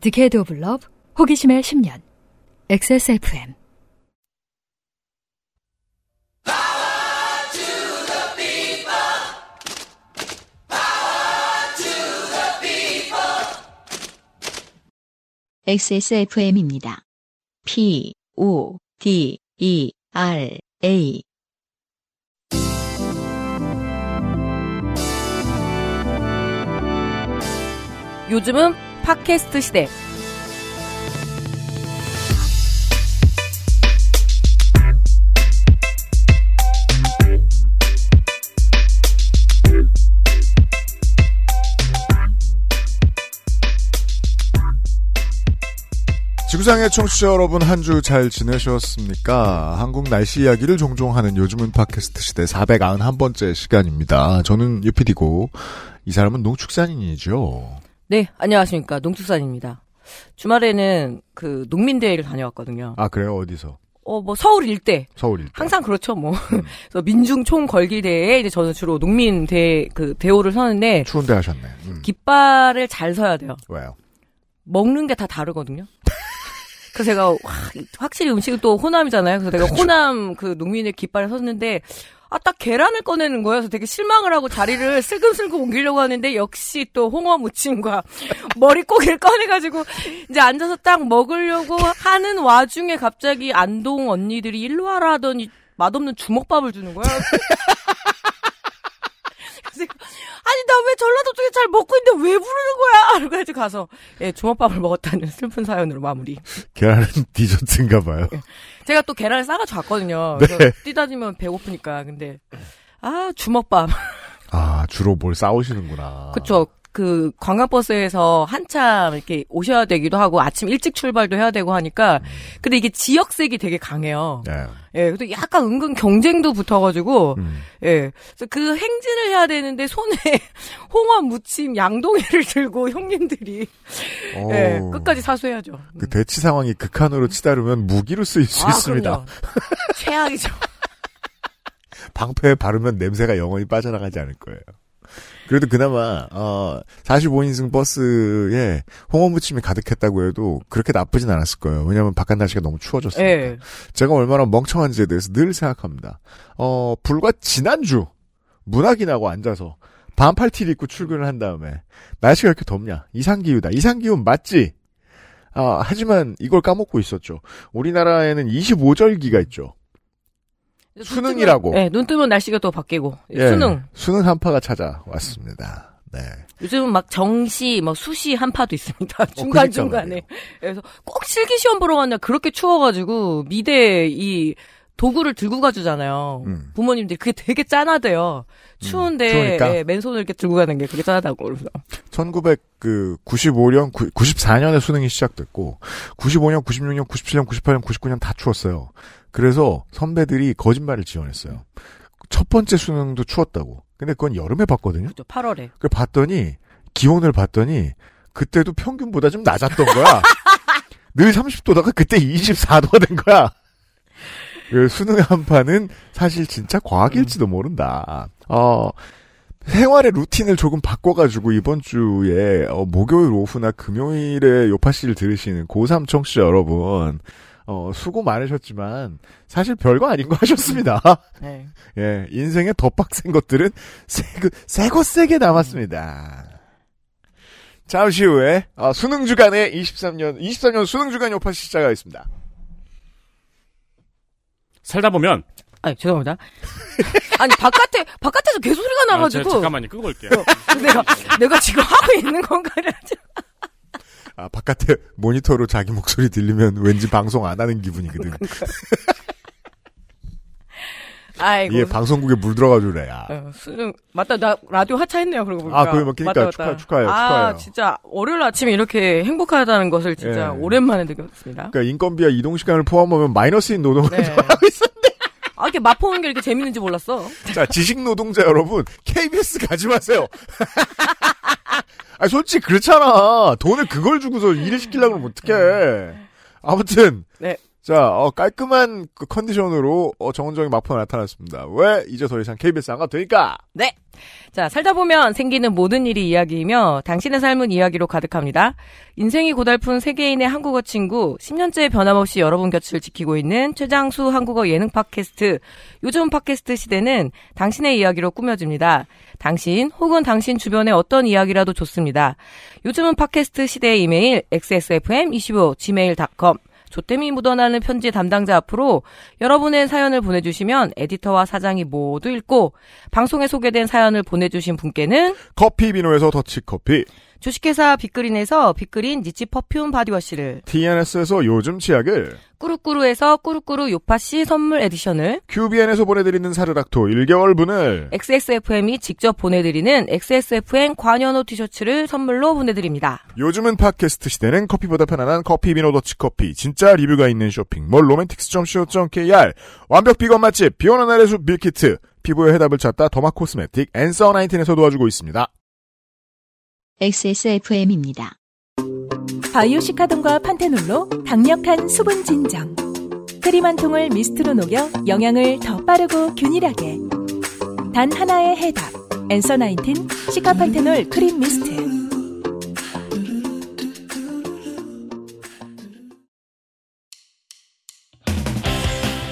디케이드 오브 러브 호기심의 10년 XSFM XSFM입니다. P, O, D, E, R, A. 요즘은 팟캐스트 시대. 지구상의 청취자 여러분 한 주 잘 지내셨습니까? 한국 날씨 이야기를 종종 하는 요즘은 팟캐스트 시대 491번째 시간입니다. 저는 유피디고 이 사람은 농축산인이죠. 네, 안녕하십니까. 농축산입니다. 주말에는 그 농민대회를 다녀왔거든요. 아 그래요? 어디서? 어, 뭐 서울 일대. 서울 일대. 항상 그렇죠, 뭐. 그래서 민중 총 걸기 대회에 이제 저는 주로 농민 대, 그, 대호를 서는데, 추운데 하셨네. 음. 깃발을 잘 서야 돼요. 왜요? 먹는 게 다 다르거든요. 그래서 제가 와, 확실히 음식은 또 호남이잖아요. 그래서 내가 호남 그 농민의 깃발을 섰는데 아 딱 계란을 꺼내는. 그래서 되게 실망을 하고 자리를 슬금슬금 옮기려고 하는데 역시 또 홍어 무침과 머릿고기를 꺼내가지고 이제 앉아서 딱 먹으려고 하는 와중에 갑자기 안동 언니들이 일로 와라 하더니 맛없는 주먹밥을 주는 거야. 아니 나 왜 전라도 쪽에 잘 먹고 있는데 왜 부르는 거야? 그래가지고 가서 예 주먹밥을 먹었다는 슬픈 사연으로 마무리. 계란은 디저트인가 봐요. 제가 또 계란을 싸가지고 갔거든요. 그래서 네. 뛰다니면 배고프니까 근데 아 주먹밥. 아 주로 뭘 싸우시는구나. 그쵸. 그 관광버스에서 한참 이렇게 오셔야 되기도 하고 아침 일찍 출발도 해야 되고 하니까 근데 이게 지역색이 되게 강해요. 네. 예, 그래도 약간 은근 경쟁도 붙어가지고 음. 예, 그래서 그 행진을 해야 되는데 손에 홍어 무침 양동이를 들고 형님들이 예, 오. 끝까지 사수해야죠. 그 대치 상황이 극한으로 치다르면 무기로 쓰일 수 아, 있습니다. 최악이죠. 방패에 바르면 냄새가 영원히 빠져나가지 않을 거예요. 그래도 그나마 어 45인승 버스에 홍어무침이 가득했다고 해도 그렇게 나쁘진 않았을 거예요. 왜냐하면 바깥 날씨가 너무 추워졌으니까. 예. 제가 얼마나 멍청한지에 대해서 늘 생각합니다. 어 불과 지난주 문학인하고 앉아서 반팔 티를 입고 출근을 한 다음에 날씨가 이렇게 덥냐? 이상기후다. 이상기후 맞지? 아 하지만 이걸 까먹고 있었죠. 우리나라에는 25절기가 있죠. 수능이라고. 예, 눈 뜨면 날씨가 또 바뀌고 예, 수능. 수능 한파가 찾아왔습니다. 네. 요즘은 막 정시, 뭐 수시 한파도 있습니다. 중간 중간에. 그래서 꼭 실기 시험 보러 갔냐 그렇게 추워가지고 미대 이 도구를 들고 가주잖아요. 음. 부모님들이 그게 되게 짠하대요. 추운데 추우니까? 예, 맨손을 이렇게 들고 가는 게 그게 짠하다고 그래서. 1995년, 94년에 수능이 시작됐고, 95년, 96년, 97년, 98년, 99년 다 추웠어요. 그래서 선배들이 거짓말을 지원했어요. 첫 번째 수능도 추웠다고. 근데 그건 여름에 봤거든요. 그죠 8월에. 그 봤더니, 기온을 봤더니, 그때도 평균보다 좀 낮았던 거야. 늘 30도다가 그때 24도가 된 거야. 그 수능 한파는 사실 진짜 과학일지도 모른다. 어, 생활의 루틴을 조금 바꿔가지고 이번 주에 어, 목요일 오후나 금요일에 요파 씨를 들으시는 고3 청취자 여러분 어, 수고 많으셨지만 사실 별거 아닌 거 하셨습니다. 네. 예, 인생에 더 빡센 것들은 세고 세고 세게 남았습니다. 잠시 후에 어, 수능 주간의 23년 23년 수능 주간 요파씨 시작하겠습니다. 살다 보면 아니 죄송합니다. 아니 바깥에 바깥에서 개소리가 아, 제- 나가지고 잠깐만요 끄고 올게요. 내가 내가 지금 하고 있는 건가를 아, 바깥에 모니터로 자기 목소리 들리면 왠지 방송 안 하는 기분이거든. 아이고. 이게 방송국에 물 들어가지고 그래. 야. 어, 수능 맞다 나 라디오 하차했네요 그러고 보니까 아, 그거 그러니까 축하- 축하해요, 아 축하해요. 진짜 월요일 아침에 이렇게 행복하다는 것을 진짜 예. 오랜만에 느꼈습니다 그러니까 인건비와 이동 시간을 포함하면 마이너스인 노동을 네. 하고 있었는데. 아 이렇게 마포는 게 이렇게 재밌는지 몰랐어 자, 지식 노동자 여러분, KBS 가지 마세요. 아, 솔직히 그렇잖아. 돈을 그걸 주고서 일을 시키려고 그러면 어떡해. 아무튼 네. 자, 어, 깔끔한 그 컨디션으로 어, 정은정이 막판 나타났습니다. 왜 이제 더 이상 KBS 안 가도 되니까? 네. 자, 살다 보면 생기는 모든 일이 이야기이며 당신의 삶은 이야기로 가득합니다. 인생이 고달픈 세계인의 한국어 친구, 10년째 변함없이 여러분 곁을 지키고 있는 최장수 한국어 예능 팟캐스트. 요즘 팟캐스트 시대는 당신의 이야기로 꾸며집니다. 당신 혹은 당신 주변의 어떤 이야기라도 좋습니다. 요즘은 팟캐스트 시대의 이메일 xsfm25 gmail.com 조땜이 묻어나는 편지 담당자 앞으로 여러분의 사연을 보내주시면 에디터와 사장이 모두 읽고 방송에 소개된 사연을 보내주신 분께는 커피 비노에서 더치커피, 주식회사 빅그린에서 빅그린 niche perfume body wash를 TNS에서 요즘 치약을, 꾸루꾸루에서 꾸루꾸루 요파씨 선물 edition을 QBN에서 보내드리는 사르락토 1개월분을, XSFM이 직접 보내드리는 XSFM 관현호 티셔츠를 선물로 보내드립니다. 요즘은 팟캐스트 시대는 커피보다 편안한 커피 비노 더치커피, 진짜 리뷰가 있는 쇼핑몰 로맨틱스.co.kr, 완벽 비건 맛집. 비오는 날의 숲 밀키트, 피부의 해답을 찾다 더마 코스메틱 앤서 19에서 도와주고 있습니다. XSFM입니다. 바이오시카돈과 판테놀로 강력한 수분 진정. 크림 한 통을 미스트로 녹여 영양을 더 빠르고 균일하게. 단 하나의 해답. 엔서 나인틴 시카판테놀 크림 미스트.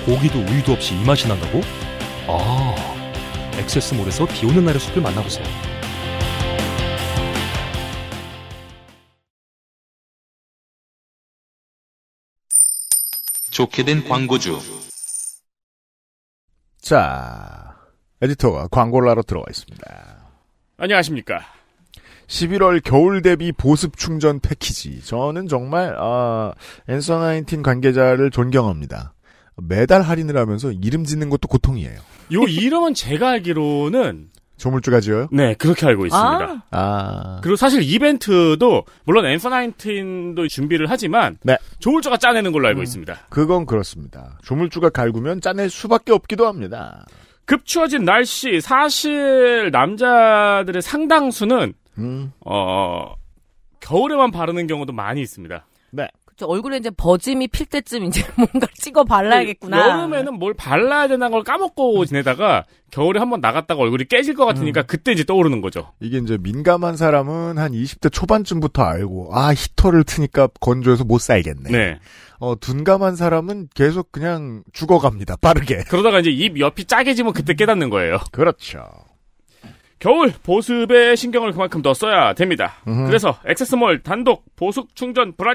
고기도 우유도 없이 이 맛이 난다고? 아, 액세스몰에서 비 오는 날의 숲을 만나보세요. 좋게 된 광고주. 자, 에디터가 광고를 하러 들어와 있습니다. 안녕하십니까. 11월 겨울 대비 보습 충전 패키지. 저는 정말 아, 앤서 나인틴 관계자를 존경합니다. 매달 할인을 하면서 이름 짓는 것도 고통이에요. 요 이름은 제가 알기로는 조물주가 지어요? 네 그렇게 알고 있습니다. 아, 아, 그리고 사실 이벤트도 물론 앤서 나인틴도 준비를 하지만 네. 조울조가 짜내는 걸로 알고 있습니다. 그건 그렇습니다. 조물주가 갈구면 짜낼 수밖에 없기도 합니다. 급추워진 날씨 사실 남자들의 상당수는 음, 어 겨울에만 바르는 경우도 많이 있습니다. 그쵸. 얼굴에 이제 버짐이 필 때쯤 이제 뭔가 찍어 발라야겠구나. 여름에는 뭘 발라야 되는 걸 까먹고 지내다가 겨울에 한번 나갔다가 얼굴이 깨질 것 같으니까 그때 이제 떠오르는 거죠. 이게 이제 민감한 사람은 한 20대 초반쯤부터 알고 아 히터를 트니까 건조해서 못 살겠네. 네. 어 둔감한 사람은 계속 그냥 죽어갑니다. 빠르게. 그러다가 이제 입 옆이 짜게 지면 그때 깨닫는 거예요. 그렇죠. 겨울 보습에 신경을 그만큼 더 써야 됩니다. 음흠. 그래서 액세스몰 단독 보습 충전 브라...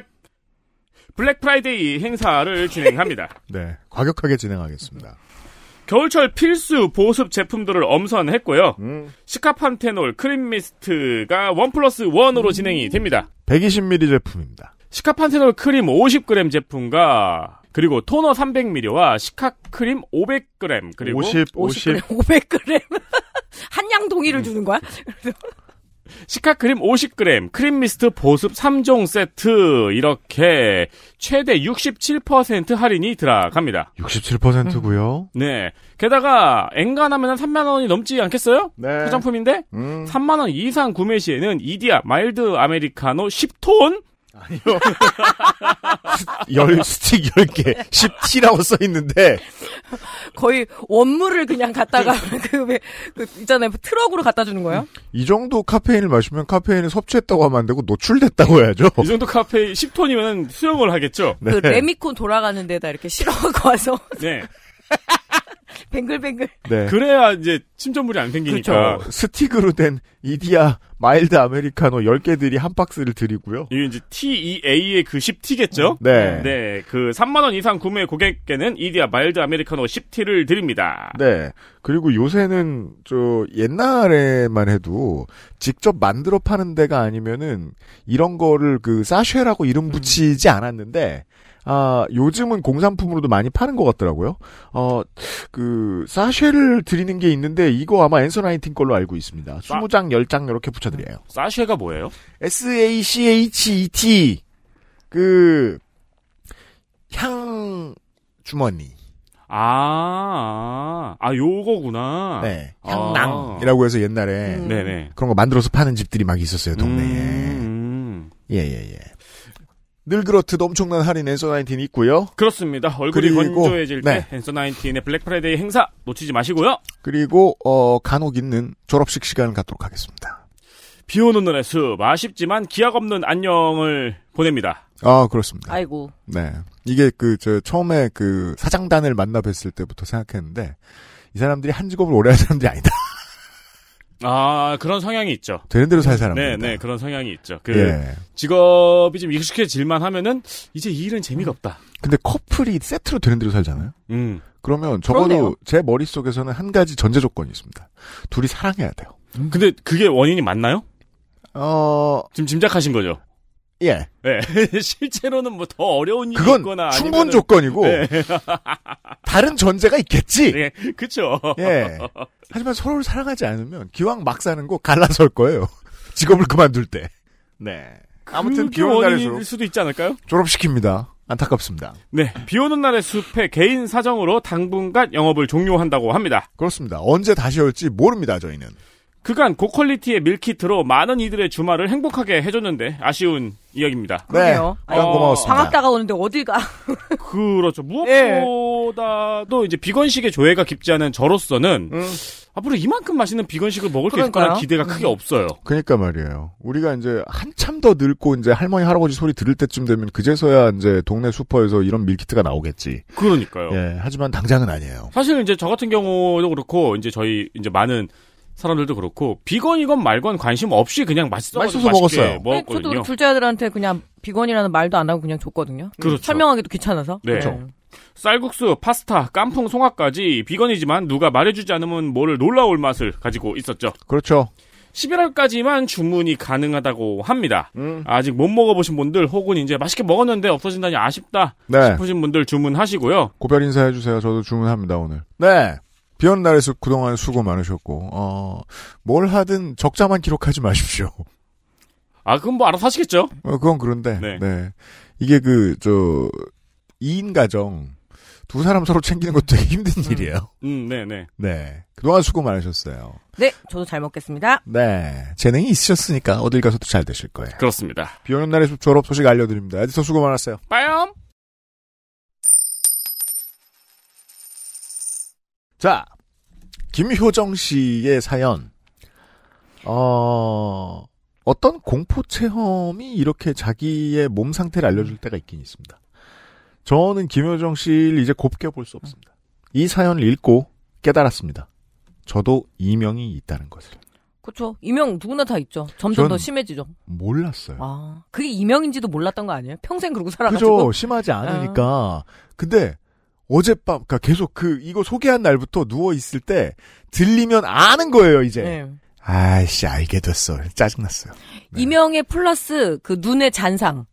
블랙 프라이데이 행사를 진행합니다. 네, 과격하게 진행하겠습니다. 겨울철 필수 보습 제품들을 엄선했고요. 음, 시카판테놀 크림 미스트가 one plus one으로 진행이 됩니다. 120ml 제품입니다. 시카판테놀 크림 50g 제품과 그리고 토너 300ml와 시카 크림 500g 그리고 50, 50. 500g. 한양 동의를 주는 거야? 시카 크림 50g, 크림 미스트 보습 3종 세트 이렇게 최대 67% 할인이 들어갑니다. 67%고요. 네. 게다가 엔간하면 한 3만 원이 넘지 않겠어요? 네. 화장품인데 음, 3만 원 이상 구매 시에는 이디야 마일드 아메리카노 10톤 열 스틱 10개, 10T라고 써 있는데 거의 원물을 그냥 갖다가 그, 왜, 그 있잖아요. 트럭으로 갖다 주는 거예요? 이 정도 카페인을 마시면 카페인을 섭취했다고 하면 안 되고 노출됐다고 해야죠. 이 정도 카페인 10톤이면 수영을 하겠죠. 네. 그 레미콘 돌아가는 데다 이렇게 실어 갖고 와서 네. 뱅글뱅글. 네. 그래야 이제 침전물이 안 생기니까. 어, 스틱으로 된 이디야 마일드 아메리카노 10개들이 한 박스를 드리고요. 이게 이제 TEA의 그 10T겠죠? 네. 네, 그 3만 원 이상 구매 고객께는 이디야 마일드 아메리카노 10T를 드립니다. 네. 그리고 요새는 저 옛날에만 해도 직접 만들어 파는 데가 아니면은 이런 거를 그 사쉐라고 이름 붙이지 않았는데 아, 요즘은 공산품으로도 많이 파는 것 같더라고요. 어, 그, 사쉐를 드리는 게 있는데, 이거 아마 앤서 나인틴 걸로 알고 있습니다. 20장, 10장 이렇게 붙여드려요. 사쉐가 뭐예요? S-A-C-H-E-T. 그, 향, 주머니. 아, 아, 요거구나. 네. 아. 향낭이라고 해서 옛날에 음. 네네. 그런 거 만들어서 파는 집들이 막 있었어요, 동네에. 음. 예, 예, 예. 늘 그렇듯 엄청난 할인 엔서 19 있고요. 그렇습니다. 얼굴이 그리고- 건조해질 네. 때 앤서 나인틴의 블랙 프라이데이 행사 놓치지 마시고요. 그리고 어 간혹 있는 졸업식 시간을 갖도록 하겠습니다. 비 오는 날의 숲 아쉽지만 기약 없는 안녕을 보냅니다. 아 그렇습니다. 아이고. 네. 이게 그, 저, 처음에 그 사장단을 만나 뵀을 때부터 생각했는데, 이 사람들이 한 직업을 오래 한 사람들이 아니다. 아 그런 성향이 있죠. 되는 대로 살 사람들. 네, 네 그런 성향이 있죠. 그 예. 직업이 좀 익숙해질만 하면은 이제 이 일은 재미가 없다. 근데 커플이 세트로 되는 대로 살잖아요? 음. 그러면 적어도 그러네요. 제 머릿 속에서는 한 가지 전제 조건이 있습니다. 둘이 사랑해야 돼요. 근데 그게 원인이 맞나요? 어, 지금 짐작하신 거죠? 예. 네. 실제로는 뭐 더 어려운 일이 그건 있거나 충분 아니면은- 조건이고, 네. 다른 전제가 있겠지. 네, 그쵸. 예. 하지만 서로를 사랑하지 않으면 기왕 막 사는 거 갈라설 거예요. 직업을 그만둘 때. 네. 아무튼 그게 비 오는 숲 수도 있지 않을까요? 졸업시킵니다. 안타깝습니다. 네. 비 오는 날의 숲에 개인 사정으로 당분간 영업을 종료한다고 합니다. 그렇습니다. 언제 다시 올지 모릅니다, 저희는. 그간 고퀄리티의 밀키트로 많은 이들의 주말을 행복하게 해줬는데 아쉬운 이야기입니다. 네. 어, 고마웠습니다. 방학 다가오는데 어딜 가? 그렇죠. 무엇보다도 이제 비건식의 조예가 깊지 않은 저로서는 음. 앞으로 이만큼 맛있는 비건식을 먹을 수 있을 거라는 그러니까요. 기대가 크게 없어요. 그러니까 말이에요. 우리가 이제 한참 더 늙고 이제 할머니 할아버지 소리 들을 때쯤 되면 그제서야 이제 동네 슈퍼에서 이런 밀키트가 나오겠지. 그러니까요. 예. 하지만 당장은 아니에요. 사실 이제 저 같은 경우도 그렇고 이제 저희 이제 많은 사람들도 그렇고 비건이건 말건 관심 없이 그냥 맛있어 맛있어서 먹었어요. 아니, 먹었거든요. 저도 둘째 아들한테 그냥 비건이라는 말도 안 하고 그냥 줬거든요. 그렇죠. 설명하기도 귀찮아서. 네. 쌀국수, 파스타, 깐풍, 송화까지 비건이지만 누가 말해주지 않으면 모를 놀라울 맛을 가지고 있었죠. 그렇죠. 11월까지만 주문이 가능하다고 합니다. 음. 아직 못 먹어보신 분들 혹은 이제 맛있게 먹었는데 없어진다니 아쉽다 네. 싶으신 분들 주문하시고요. 고별 인사해주세요. 저도 주문합니다, 오늘. 네. 비 오는 날에서 그동안 수고 많으셨고, 어, 뭘 하든 적자만 기록하지 마십시오. 아 그럼 뭐 알아서 하시겠죠? 어, 그건 그런데, 네. 네. 이게 그, 저, 2인 가정, 두 사람 서로 챙기는 것도 되게 힘든 일이에요. 음, 네 네. 네. 그동안 수고 많으셨어요. 네, 저도 잘 먹겠습니다. 네. 재능이 있으셨으니까 어딜 가서도 잘 되실 거예요. 그렇습니다. 비 오는 숲 졸업 소식 알려드립니다. 에디터 수고 많았어요. 빠염. 자, 김효정 씨의 사연. 어, 어떤 공포 체험이 이렇게 자기의 몸 상태를 알려줄 때가 있긴 있습니다. 저는 김효정 씨를 이제 곱게 볼 수 없습니다. 이 사연을 읽고 깨달았습니다. 저도 이명이 있다는 것을. 그렇죠. 이명 누구나 다 있죠. 점점 전- 더 심해지죠. 몰랐어요. 아, 그게 이명인지도 몰랐던 거 아니에요? 평생 그러고 살아가지고. 그죠. 심하지 않으니까. 근데 어젯밤, 그러니까 계속 그 이거 소개한 날부터 누워 있을 때 들리면 아는 거예요 이제. 네. 아이씨 알게 됐어. 짜증났어요. 네. 이명의 플러스 그 눈의 잔상.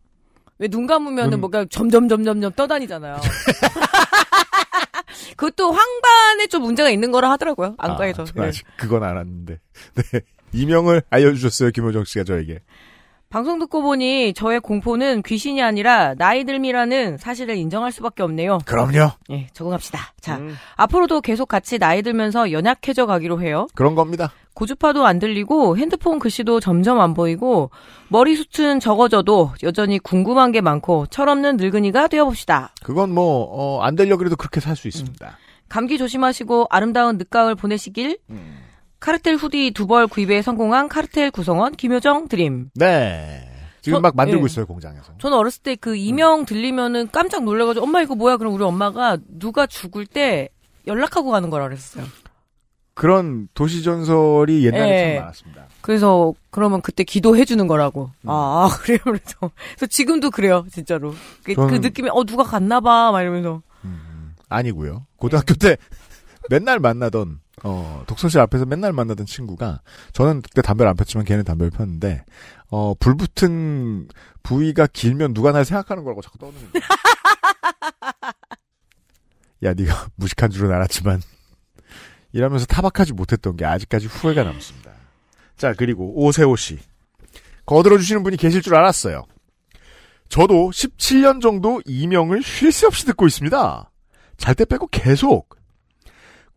왜 눈 감으면은 눈- 뭔가 점점 점점 점 떠다니잖아요. 그것도 황반에 좀 문제가 있는 거라 하더라고요. 안과에서. 아, 아직 그건 알았는데. 네. 이명을 알려주셨어요 김호정 씨가 저에게. 방송 듣고 보니 저의 공포는 귀신이 아니라 나이 들미라는 사실을 인정할 수밖에 없네요. 그럼요. 예, 적응합시다. 자, 음, 앞으로도 계속 같이 나이 들면서 연약해져 가기로 해요. 그런 겁니다. 고주파도 안 들리고 핸드폰 글씨도 점점 안 보이고 머리숱은 적어져도 여전히 궁금한 게 많고 철없는 늙은이가 되어봅시다. 그건 뭐, 어, 안 되려 그래도 그렇게 살 수 있습니다. 감기 조심하시고 아름다운 늦가을 보내시길 카르텔 후디 두 벌 구입에 성공한 카르텔 구성원 김효정 드림. 네. 지금 저- 막 만들고 예. 있어요, 공장에서. 저는 어렸을 때 그 이명 들리면은 깜짝 놀래가지고 엄마 이거 뭐야? 그럼 우리 엄마가 누가 죽을 때 연락하고 가는 거라 그랬어요. 그런 도시 전설이 옛날에 예. 참 많았습니다. 그래서 그러면 그때 기도해 주는 거라고. 아 그래요. 그래서 그래서 지금도 그래요, 진짜로. 그, 그 저는- 느낌이 어 누가 갔나 봐, 막 이러면서. 아니고요. 고등학교 때 맨날 만나던 어, 독서실 앞에서 맨날 만나던 친구가 저는 그때 담배를 안 폈지만 걔는 담배를 폈는데 어, 불 붙은 부위가 길면 누가 날 생각하는 거라고 자꾸 떠드는 거야. 야, 네가 무식한 줄은 알았지만 이러면서 타박하지 못했던 게 아직까지 후회가 남습니다. 자, 그리고 오세호 씨. 거들어 주시는 분이 계실 줄 알았어요. 저도 17년 정도 이명을 쉴 새 없이 듣고 있습니다. 잘 때 빼고 계속.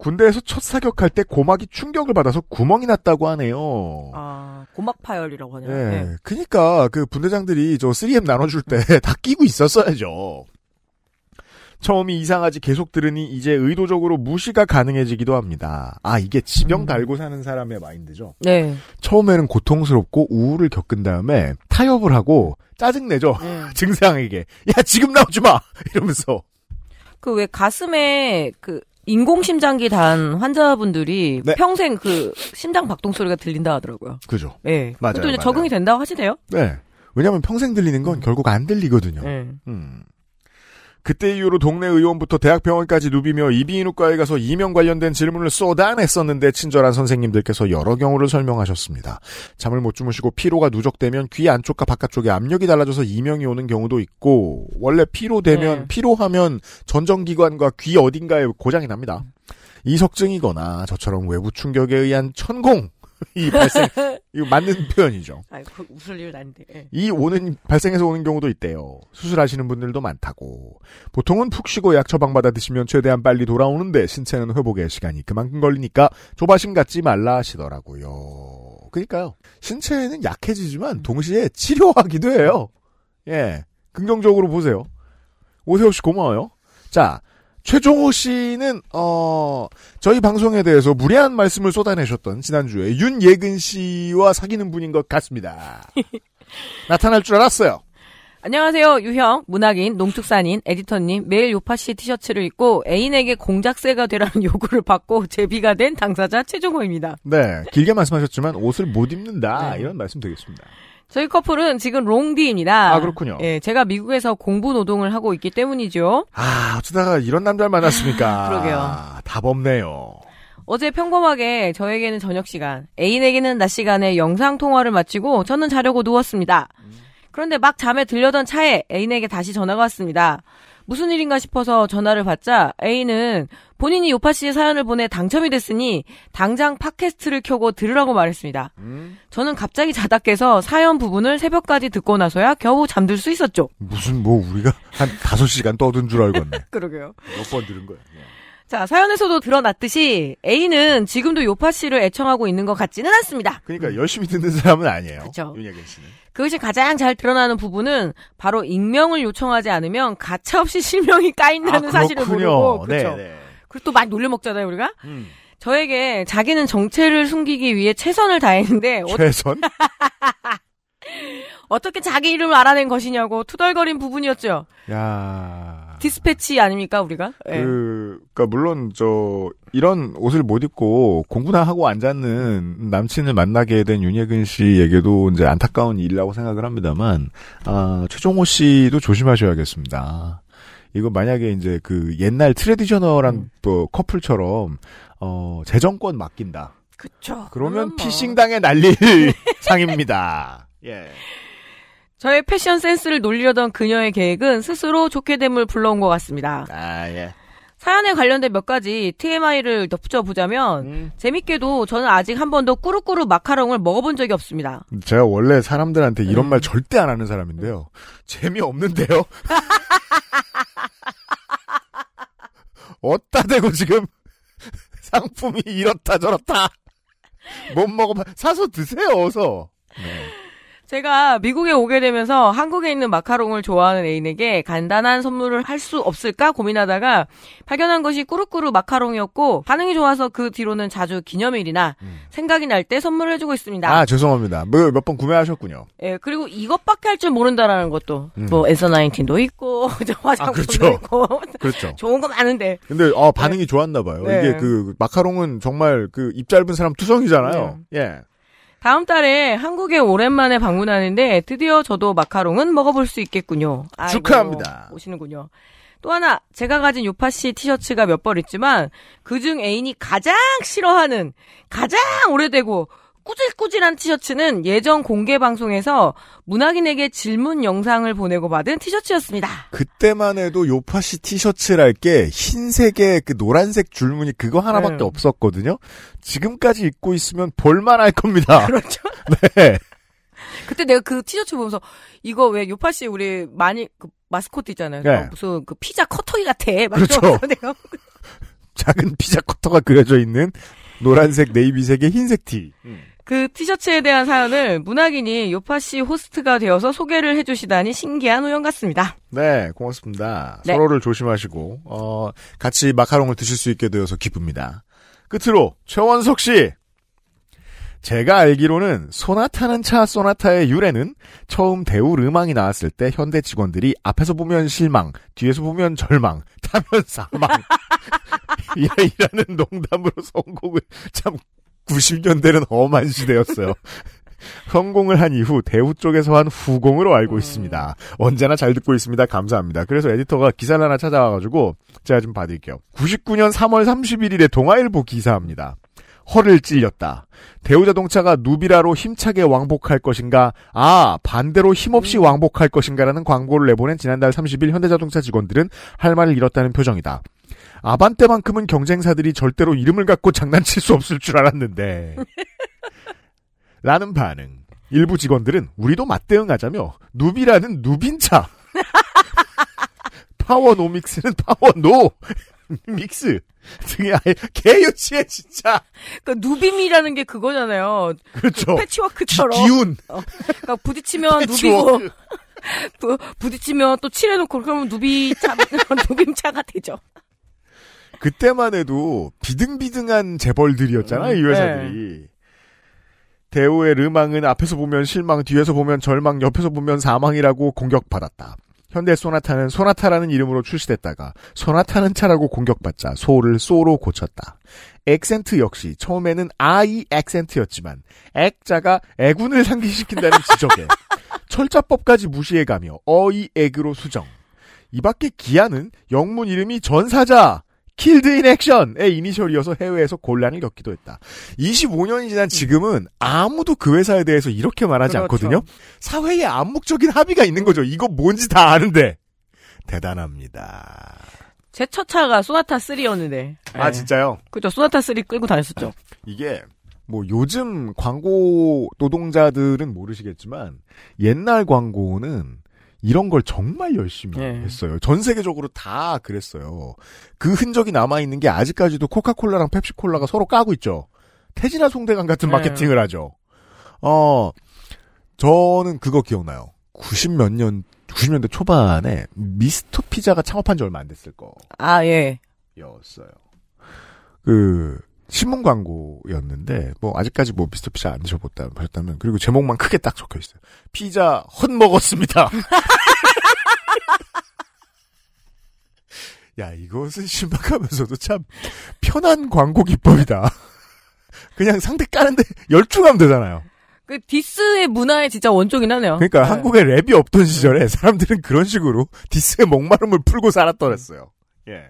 군대에서 첫 사격할 때 고막이 충격을 받아서 구멍이 났다고 하네요. 아, 고막 파열이라고 하네요. 예. 네. 그니까, 그 분대장들이 저 3M 나눠줄 때 다 끼고 있었어야죠. 처음이 이상하지 계속 들으니 이제 의도적으로 무시가 가능해지기도 합니다. 아, 이게 지병 음. 달고 사는 사람의 마인드죠. 네. 처음에는 고통스럽고 우울을 겪은 다음에 타협을 하고 짜증내죠. 네. 증상에게. 야, 지금 나오지 마! 이러면서. 그 왜 가슴에 그 인공심장기 단 환자분들이 네. 평생 그 심장 박동 소리가 들린다 하더라고요. 그죠. 네. 맞아요, 그것도 이제 맞아요. 적응이 된다고 하시대요. 네. 왜냐면 평생 들리는 건 결국 안 들리거든요. 네. 음. 그때 이후로 동네 의원부터 대학병원까지 누비며 이비인후과에 가서 이명 관련된 질문을 쏟아냈었는데 친절한 선생님들께서 여러 경우를 설명하셨습니다. 잠을 못 주무시고 피로가 누적되면 귀 안쪽과 바깥쪽에 압력이 달라져서 이명이 오는 경우도 있고 원래 피로되면 네. 피로하면 전정기관과 귀 어딘가에 고장이 납니다. 이석증이거나 저처럼 외부 충격에 의한 천공 이 발생 이거 맞는 표현이죠. 아이, 그 웃을 일은 아닌데. 예. 이 오는 발생해서 오는 경우도 있대요. 수술하시는 분들도 많다고. 보통은 푹 쉬고 약 처방 받아 드시면 최대한 빨리 돌아오는데 신체는 회복에 시간이 그만큼 걸리니까 조바심 갖지 말라 하시더라고요. 그러니까요. 신체는 약해지지만 동시에 치료하기도 해요. 예. 긍정적으로 보세요. 오세호 씨 고마워요. 자, 최종호 씨는 어 저희 방송에 대해서 무례한 말씀을 쏟아내셨던 지난주에 윤예근 씨와 사귀는 분인 것 같습니다. 나타날 줄 알았어요. 안녕하세요. 유형, 문학인, 농축산인, 에디터님. 매일 요파 씨 티셔츠를 입고 애인에게 공작새가 되라는 요구를 받고 제비가 된 당사자 최종호입니다. 네, 길게 말씀하셨지만 옷을 못 입는다 네. 이런 말씀 되겠습니다. 저희 커플은 지금 롱디입니다. 아, 그렇군요. 예, 제가 미국에서 공부 노동을 하고 있기 때문이죠. 아 어쩌다가 이런 남자를 만났습니까? 그러게요. 답 없네요. 어제 평범하게 저에게는 저녁 시간, 애인에게는 낮 시간에 영상 통화를 마치고 저는 자려고 누웠습니다. 그런데 막 잠에 들려던 차에 애인에게 다시 전화가 왔습니다. 무슨 일인가 싶어서 전화를 받자 애인은 본인이 요파 씨의 사연을 보내 당첨이 됐으니 당장 팟캐스트를 켜고 들으라고 말했습니다. 음? 저는 갑자기 자다 깨서 사연 부분을 새벽까지 듣고 나서야 겨우 잠들 수 있었죠. 무슨 뭐 우리가 한 다섯 시간 떠든 줄 알겠네. 그러게요. 몇 번 들은 거야. 자, 사연에서도 드러났듯이 A는 지금도 요파 씨를 애청하고 있는 것 같지는 않습니다. 그러니까 열심히 듣는 사람은 아니에요. 그쵸. 윤예근 씨는. 그것이 가장 잘 드러나는 부분은 바로 익명을 요청하지 않으면 가차없이 실명이 까인다는 사실을 모르고 그렇죠. 아, 네, 네. 그리고 또 많이 놀려 먹잖아요 우리가. 음. 저에게 자기는 정체를 숨기기 위해 최선을 다했는데 어, 최선? 어떻게 자기 이름을 알아낸 것이냐고 투덜거린 부분이었죠. 야. 디스패치 아닙니까 우리가? 예. 그, 그니까, 물론, 저, 이런 옷을 못 입고 공부나 하고 앉았는 남친을 만나게 된 윤예근 씨에게도 이제 안타까운 일이라고 생각을 합니다만, 아, 최종호 씨도 조심하셔야겠습니다. 이거 만약에 이제 그 옛날 traditional한 음. 또 커플처럼, 어, 재정권 맡긴다. 그쵸. 그러면 뭐. 피싱당에 날릴 상입니다. 예. 저의 패션 센스를 놀리려던 그녀의 계획은 스스로 좋게 됨을 불러온 것 같습니다. 아, 예. 사연에 관련된 몇 가지 TMI를 덧붙여 보자면 음. 재밌게도 저는 아직 한 번도 꾸루꾸루 마카롱을 먹어본 적이 없습니다. 제가 원래 사람들한테 이런 음. 말 절대 안 하는 사람인데요. 재미없는데요? 어따 대고 지금 상품이 이렇다 저렇다. 못 먹어봐. 사서 드세요, 어서. 네. 제가 미국에 오게 되면서 한국에 있는 마카롱을 좋아하는 애인에게 간단한 선물을 할 수 없을까 고민하다가 발견한 것이 꾸루꾸루 마카롱이었고 반응이 좋아서 그 뒤로는 자주 기념일이나 생각이 날 때 선물을 해주고 있습니다. 아, 죄송합니다. 뭐, 몇번 구매하셨군요. 예, 그리고 이것밖에 할 줄 모른다라는 것도 음. 뭐 엔서 나인틴도 있고 저 화장품도 그렇죠. 있고 그렇죠. 좋은 거 많은데 근데, 어, 반응이 좋았나 봐요. 네. 이게 그, 마카롱은 정말 그, 입 짧은 사람 투성이잖아요. 예. 다음 달에 한국에 오랜만에 방문하는데 드디어 저도 마카롱은 먹어볼 수 있겠군요. 아이고, 축하합니다. 오시는군요. 또 하나 제가 가진 요파 씨 티셔츠가 몇 벌 있지만 그중 애인이 가장 싫어하는 가장 오래되고 꾸질꾸질한 티셔츠는 예전 공개 방송에서 문학인에게 질문 영상을 보내고 받은 티셔츠였습니다. 그때만 해도 요파시 티셔츠랄 게 흰색에 그 노란색 줄무늬 그거 하나밖에 네. 없었거든요. 지금까지 입고 있으면 볼만할 겁니다. 그렇죠. 네. 그때 내가 그 티셔츠 보면서 이거 왜 요파씨 우리 많이 그 마스코트 있잖아요. 네. 어, 무슨 그 피자 커터기 같아. 막 그렇죠. 내가 작은 피자 커터가 그려져 있는 노란색, 네이비색의 흰색 티. 그 티셔츠에 대한 사연을 문학인이 요파 씨 호스트가 되어서 소개를 해주시다니 신기한 우연 같습니다. 네, 고맙습니다. 네. 서로를 조심하시고, 어, 같이 마카롱을 드실 수 있게 되어서 기쁩니다. 끝으로, 최원석 씨. 제가 알기로는 소나타는 차 소나타의 유래는 처음 대우 르망이 나왔을 때 현대 직원들이 앞에서 보면 실망, 뒤에서 보면 절망, 타면 사망. 이라는 농담으로 성공을 참 90년대는 험한 시대였어요. 성공을 한 이후 대우 쪽에서 한 후공으로 알고 있습니다. 언제나 잘 듣고 있습니다. 감사합니다. 그래서 에디터가 기사를 하나 찾아와가지고 제가 좀 받을게요. 99년 3월 31일에 동아일보 기사입니다. 허를 찔렸다. 대우자동차가 누비라로 힘차게 왕복할 것인가? 아, 반대로 힘없이 왕복할 것인가라는 광고를 내보낸 지난달 30일 현대자동차 직원들은 할 말을 잃었다는 표정이다. 아반떼만큼은 경쟁사들이 절대로 이름을 갖고 장난칠 수 없을 줄 알았는데. 라는 반응. 일부 직원들은 우리도 맞대응하자며 누비라는 누빈차. 파워 노믹스는 파워 노 믹스 등의 아예 개유치해 진짜. 그 누빔이라는 게 그거잖아요. 그렇죠. 패치워크처럼. 기운. 그러니까 부딪히면 누비고. 부, 부딪히면 또 칠해놓고 그러면 누비 차 누빔 차가 되죠. 그때만 해도 비등비등한 재벌들이었잖아요, 이 회사들이. 대우의 르망은 앞에서 보면 실망, 뒤에서 보면 절망, 옆에서 보면 사망이라고 공격받았다. 현대 소나타는 소나타라는 이름으로 출시됐다가 소나 타는 차라고 공격받자 소를 소로 고쳤다. 액센트 역시 처음에는 아이 액센트였지만 액자가 애군을 상기시킨다는 지적에 철자법까지 무시해가며 어이 액으로 수정. 이 밖에 기아는 영문 이름이 전사자 killed in action의 이니셜이어서 해외에서 곤란을 겪기도 했다. 25년이 지난 지금은 아무도 그 회사에 대해서 이렇게 말하지 그렇죠. 않거든요. 사회에 암묵적인 합의가 있는 거죠. 이거 뭔지 다 아는데. 대단합니다. 제 첫 차가 소나타 3였는데. 아, 진짜요? 그죠. 소나타 3 끌고 다녔었죠. 이게 뭐 요즘 광고 노동자들은 모르시겠지만 옛날 광고는 이런 걸 정말 열심히 네. 했어요. 전 세계적으로 다 그랬어요. 그 흔적이 남아 있는 게 아직까지도 코카콜라랑 펩시콜라가 서로 까고 있죠. 태진아 송대관 같은 네. 마케팅을 하죠. 어 저는 그거 기억나요. 90 몇 년, 90년대 초반에 미스터 피자가 창업한 지 얼마 안 됐을 거. 아, 예. 였어요. 그 신문 광고였는데 뭐 아직까지 뭐 미스터 피자 안 드셔봤다 하셨다면 그리고 제목만 크게 딱 적혀 있어요. 피자 헛 먹었습니다. 야 이것은 신박하면서도 참 편한 광고 기법이다. 그냥 상대 까는데 열중하면 되잖아요. 그 diss의 문화의 진짜 원종이긴 하네요. 그러니까 네. 한국에 랩이 없던 시절에 사람들은 그런 식으로 diss의 목마름을 풀고 살았더랬어요. 예.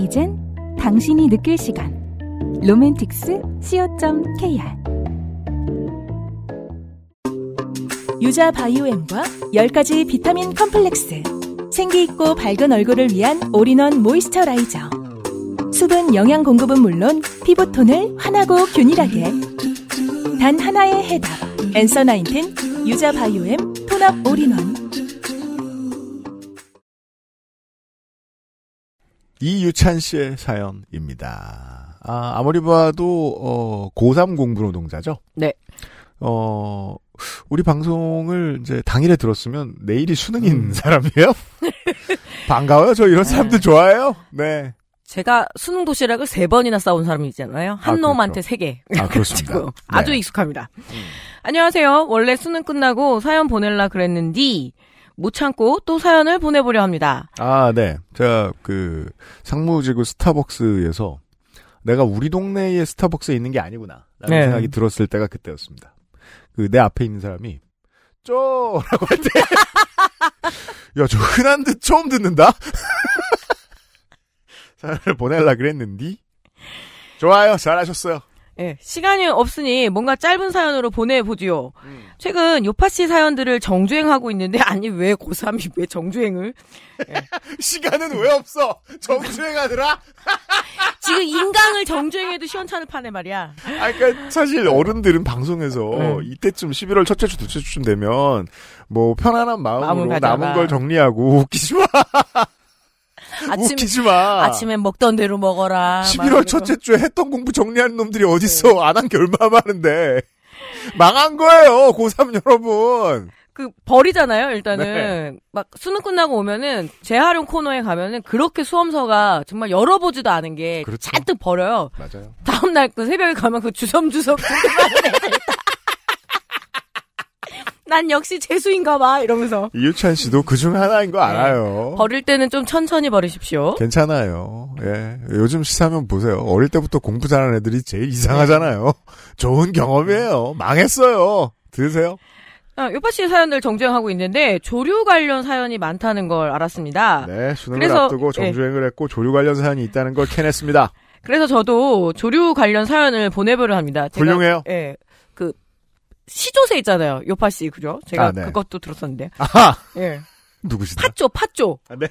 이젠 당신이 느낄 시간. 로맨틱스 co.kr 유자 바이오엠과 10가지 비타민 컴플렉스. 생기있고 밝은 얼굴을 위한 all-in-one moisturizer. 수분 영양 공급은 물론 피부톤을 환하고 균일하게. 단 하나의 해답. Answer Nineteen 유자 바이오엠 tone-up all-in-one. 이유찬 씨의 사연입니다. 아, 아무리 봐도, 어, 고3 공부 노동자죠? 네. 어, 우리 방송을 이제 당일에 들었으면 내일이 수능인 사람이에요? 반가워요. 저 이런 사람들 좋아해요. 네. 제가 수능 도시락을 세 번이나 싸운 사람이잖아요. 한 아, 놈한테 세 개. 아, 그렇습니다. 그래가지고 아주 네. 익숙합니다. 안녕하세요. 원래 수능 끝나고 사연 보낼라 그랬는데 못 참고 또 사연을 보내보려 합니다. 아, 네. 제가 그 상무지구 스타벅스에서 내가 우리 동네에 스타벅스에 있는 게 아니구나. 라는 네. 생각이 들었을 때가 그때였습니다. 그 내 앞에 있는 사람이 쪼 라고 할 때. 야, 저 흔한 듯 처음 듣는다? 사연을 보내려 그랬는데 좋아요 잘하셨어요. 예, 시간이 없으니 뭔가 짧은 사연으로 보내보지요. 최근 요파 씨 사연들을 정주행하고 있는데, 아니, 왜 고3이 왜 정주행을? 시간은 왜 없어? 정주행하더라? 지금 인강을 정주행해도 시원찮을 판에 말이야. 아, 그러니까 사실 어른들은 방송에서 네. 이때쯤 11월 첫째 주, 둘째 주쯤 되면 뭐 편안한 마음으로. 남은 걸 정리하고 웃기지 마, 아침, 웃기지 마. 아침에 먹던 대로 먹어라. 막 11월 이러고. 첫째 주에 했던 공부 정리하는 놈들이 어딨어? 안 한 게 얼마나 많은데. 망한 거예요, 고3 여러분. 그 버리잖아요. 일단은 네. 막 수능 끝나고 오면은 재활용 코너에 가면은 그렇게 수험서가 정말 열어보지도 않은 게 그렇죠. 잔뜩 버려요. 맞아요. 다음 날 그 새벽에 가면 그 주섬주섬. 난 역시 재수인가 봐 이러면서 이유찬 씨도 그중 하나인 거 알아요. 버릴 때는 좀 천천히 버리십시오. 괜찮아요. 예. 요즘 시사면 보세요. 어릴 때부터 공부 잘하는 애들이 제일 이상하잖아요. 좋은 경험이에요. 망했어요. 들으세요? 아, 요파 씨의 사연들 정주행하고 있는데 조류 관련 사연이 많다는 걸 알았습니다. 네, 수능을 그래서, 앞두고 정주행을 했고 조류 관련 사연이 있다는 걸 캐냈습니다. 그래서 저도 조류 관련 사연을 보내보려 합니다. 제가, 훌륭해요. 예. 그 시조새 있잖아요. 요파 씨 그죠? 제가 아, 네. 그것도 들었었는데. 아하! 예. 누구시다? 팥조 팥조. 아, 네.